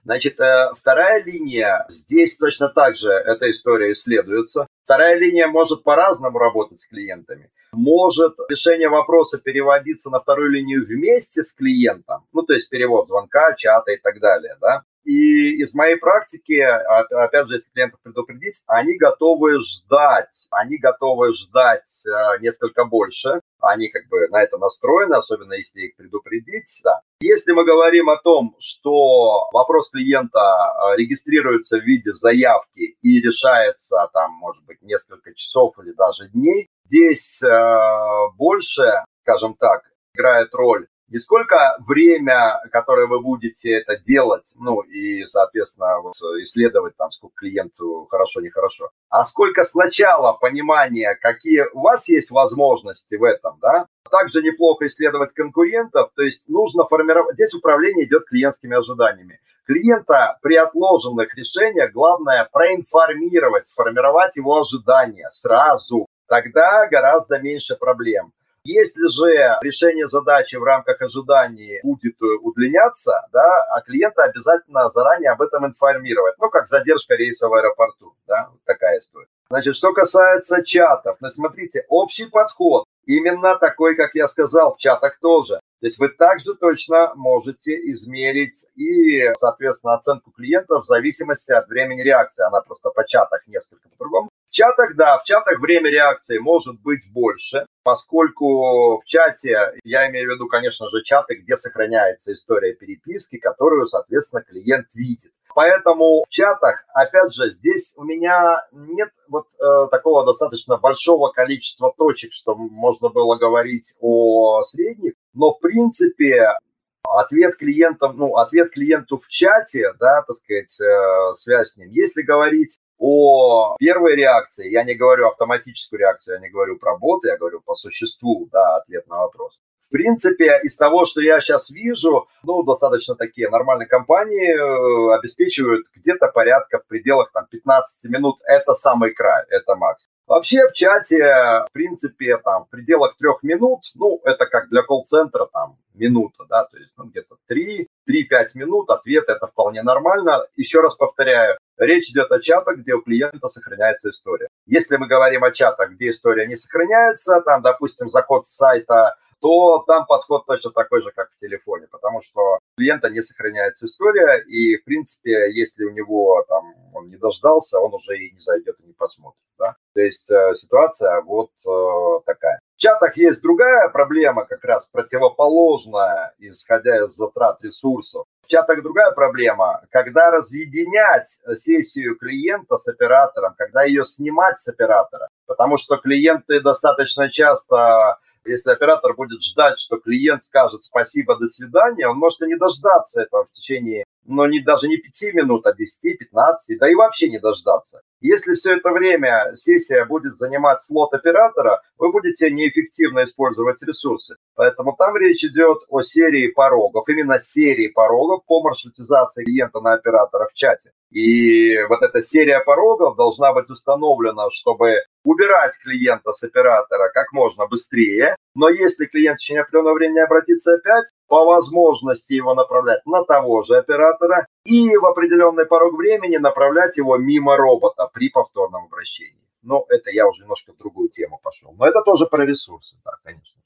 Значит, э, вторая линия, здесь точно так же эта история исследуется. Вторая линия может по-разному работать с клиентами. Может решение вопроса переводиться на вторую линию вместе с клиентом, ну, то есть перевод звонка, чата и так далее, да. И из моей практики, опять же, если клиентов предупредить, они готовы ждать, они готовы ждать э, несколько больше, они как бы на это настроены, особенно если их предупредить. Да. Если мы говорим о том, что вопрос клиента э, регистрируется в виде заявки и решается там, может быть, несколько часов или даже дней, здесь э, больше, скажем так, играет роль не сколько время, которое вы будете это делать, ну и, соответственно, вот, исследовать там, сколько клиенту хорошо, нехорошо, а сколько сначала понимания, какие у вас есть возможности в этом, да, также неплохо исследовать конкурентов, то есть нужно формировать, здесь управление идет клиентскими ожиданиями. Клиента при отложенных решениях главное проинформировать, сформировать его ожидания сразу, тогда гораздо меньше проблем. Если же решение задачи в рамках ожиданий будет э, удлиняться, да, а клиента обязательно заранее об этом информировать. Ну, как задержка рейса в аэропорту, да, такая история. Значит, что касается чатов, ну, смотрите, общий подход именно такой, как я сказал, в чатах тоже. То есть вы также точно можете измерить и, соответственно, оценку клиента в зависимости от времени реакции. Она просто по чатах несколько по-другому. В чатах, да, в чатах время реакции может быть больше, поскольку в чате, я имею в виду, конечно же, чаты, где сохраняется история переписки, которую, соответственно, клиент видит. Поэтому в чатах, опять же, здесь у меня нет вот э, такого достаточно большого количества точек, что можно было говорить о средних, но в принципе ответ клиентам, ну, ответ клиенту в чате, да, так сказать, э, связь с ним. Если говорить о первой реакции, я не говорю автоматическую реакцию, я не говорю про боты, я говорю по существу, да, ответ на вопрос. В принципе, из того, что я сейчас вижу, ну, достаточно такие нормальные компании э, обеспечивают где-то порядка в пределах там 15 минут. Это самый край, это максимум. Вообще в чате, в принципе, там в пределах трех минут, ну, это как для колл-центра, там, минута, да, то есть, ну, где-то 3, 3-5 минут, ответ это вполне нормально. Еще раз повторяю, речь идет о чатах, где у клиента сохраняется история. Если мы говорим о чатах, где история не сохраняется, там, допустим, заход с сайта то там подход точно такой же, как в телефоне, потому что клиента не сохраняется история, и, в принципе, если у него там он не дождался, он уже и не зайдет и не посмотрит. Да? То есть э, ситуация вот э, такая. В чатах есть другая проблема, как раз противоположная, исходя из затрат ресурсов. В чатах другая проблема, когда разъединять сессию клиента с оператором, когда ее снимать с оператора, потому что клиенты достаточно часто если оператор будет ждать, что клиент скажет спасибо, до свидания, он может и не дождаться этого в течение, но не, даже не 5 минут, а 10, 15, да и вообще не дождаться. Если все это время сессия будет занимать слот оператора, вы будете неэффективно использовать ресурсы. Поэтому там речь идет о серии порогов, именно серии порогов по маршрутизации клиента на оператора в чате. И вот эта серия порогов должна быть установлена, чтобы убирать клиента с оператора как можно быстрее, но если клиент в течение определенного времени обратится опять, по возможности его направлять на того же оператора и в определенный порог времени направлять его мимо робота при повторном обращении. Но это я уже немножко в другую тему пошел. Но это тоже про ресурсы, да, конечно.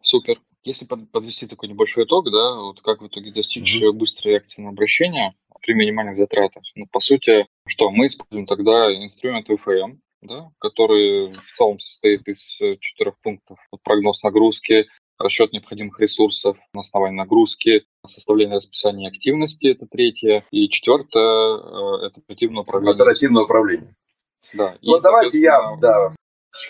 Супер. Если подвести такой небольшой итог, да, вот как в итоге достичь mm-hmm. быстрой реакции на обращение при минимальных затратах? Ну, по сути, что мы используем тогда инструмент VFM, да, который в целом состоит из э, четырех пунктов. Вот прогноз нагрузки, расчет необходимых ресурсов на основании нагрузки, составление расписания активности, это третье, и четвертое э, – это оперативное управление. Оперативное управление. Да. Вот давайте я, да.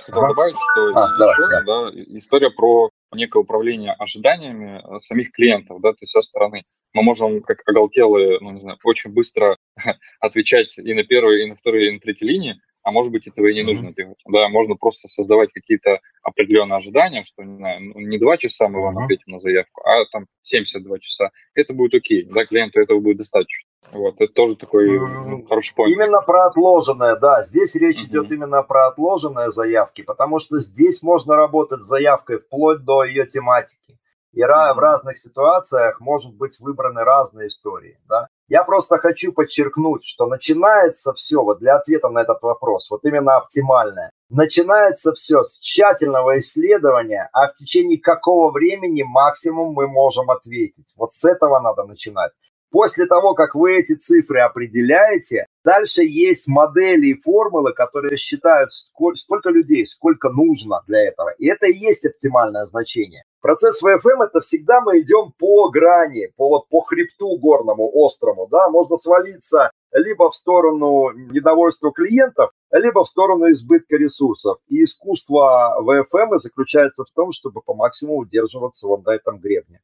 Хотел добавить, что а, еще, давай, да, история про некое управление ожиданиями э, самих клиентов, да, то есть со стороны. Мы можем, как оголтелые, ну, не знаю, очень быстро отвечать и на первой, и на второй, и на третьей линии, а может быть, этого и не нужно делать. Да, можно просто создавать какие-то определенные ожидания, что, не знаю, ну, не два часа мы вам ответим на заявку, а там 72 часа. Это будет окей, да, клиенту этого будет достаточно. Вот, это тоже такой ну, хороший point. Именно про отложенное, да. Здесь речь uh-huh. идет именно про отложенные заявки, потому что здесь можно работать с заявкой вплоть до ее тематики. И uh-huh. в разных ситуациях может быть выбраны разные истории, да. Я просто хочу подчеркнуть, что начинается все, вот для ответа на этот вопрос, вот именно оптимальное, начинается все с тщательного исследования, а в течение какого времени максимум мы можем ответить. Вот с этого надо начинать. После того, как вы эти цифры определяете, дальше есть модели и формулы, которые считают, сколько, сколько людей, сколько нужно для этого. И это и есть оптимальное значение. Процесс ВФМ это всегда мы идем по грани, по, вот, по хребту горному, острому. Да? Можно свалиться либо в сторону недовольства клиентов, либо в сторону избытка ресурсов. И искусство ВФМ заключается в том, чтобы по максимуму удерживаться вот на этом гребне.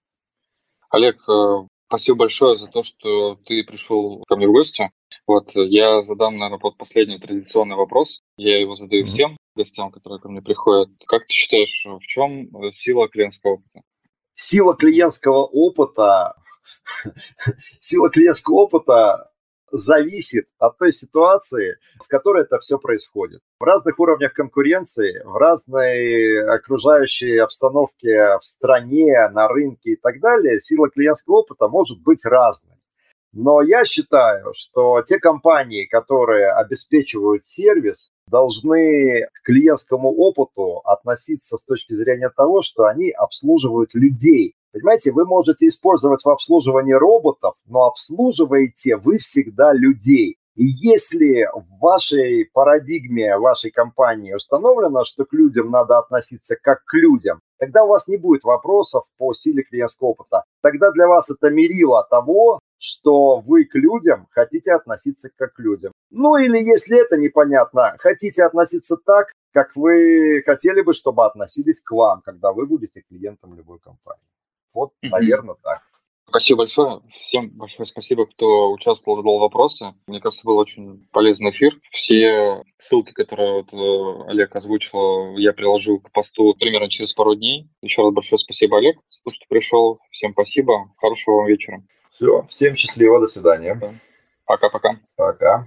Олег, э, Спасибо большое за то, что ты пришел ко мне в гости. Вот я задам, наверное, вот последний традиционный вопрос. Я его задаю mm-hmm. всем гостям, которые ко мне приходят. Как ты считаешь, в чем сила клиентского опыта? Сила клиентского опыта, сила клиентского опыта зависит от той ситуации, в которой это все происходит. В разных уровнях конкуренции, в разной окружающей обстановке в стране, на рынке и так далее, сила клиентского опыта может быть разной. Но я считаю, что те компании, которые обеспечивают сервис, должны к клиентскому опыту относиться с точки зрения того, что они обслуживают людей, Понимаете, вы можете использовать в обслуживании роботов, но обслуживаете вы всегда людей. И если в вашей парадигме, вашей компании установлено, что к людям надо относиться как к людям, тогда у вас не будет вопросов по силе клиентского опыта. Тогда для вас это мерило того, что вы к людям хотите относиться как к людям. Ну или если это непонятно, хотите относиться так, как вы хотели бы, чтобы относились к вам, когда вы будете клиентом любой компании. Вот, mm-hmm. наверное, так. Спасибо большое. Всем большое спасибо, кто участвовал, задал вопросы. Мне кажется, был очень полезный эфир. Все ссылки, которые вот э, Олег озвучил, я приложу к посту примерно через пару дней. Еще раз большое спасибо, Олег, за то, что пришел. Всем спасибо. Хорошего вам вечера. Все, всем счастливо, до свидания. Пока-пока. Пока.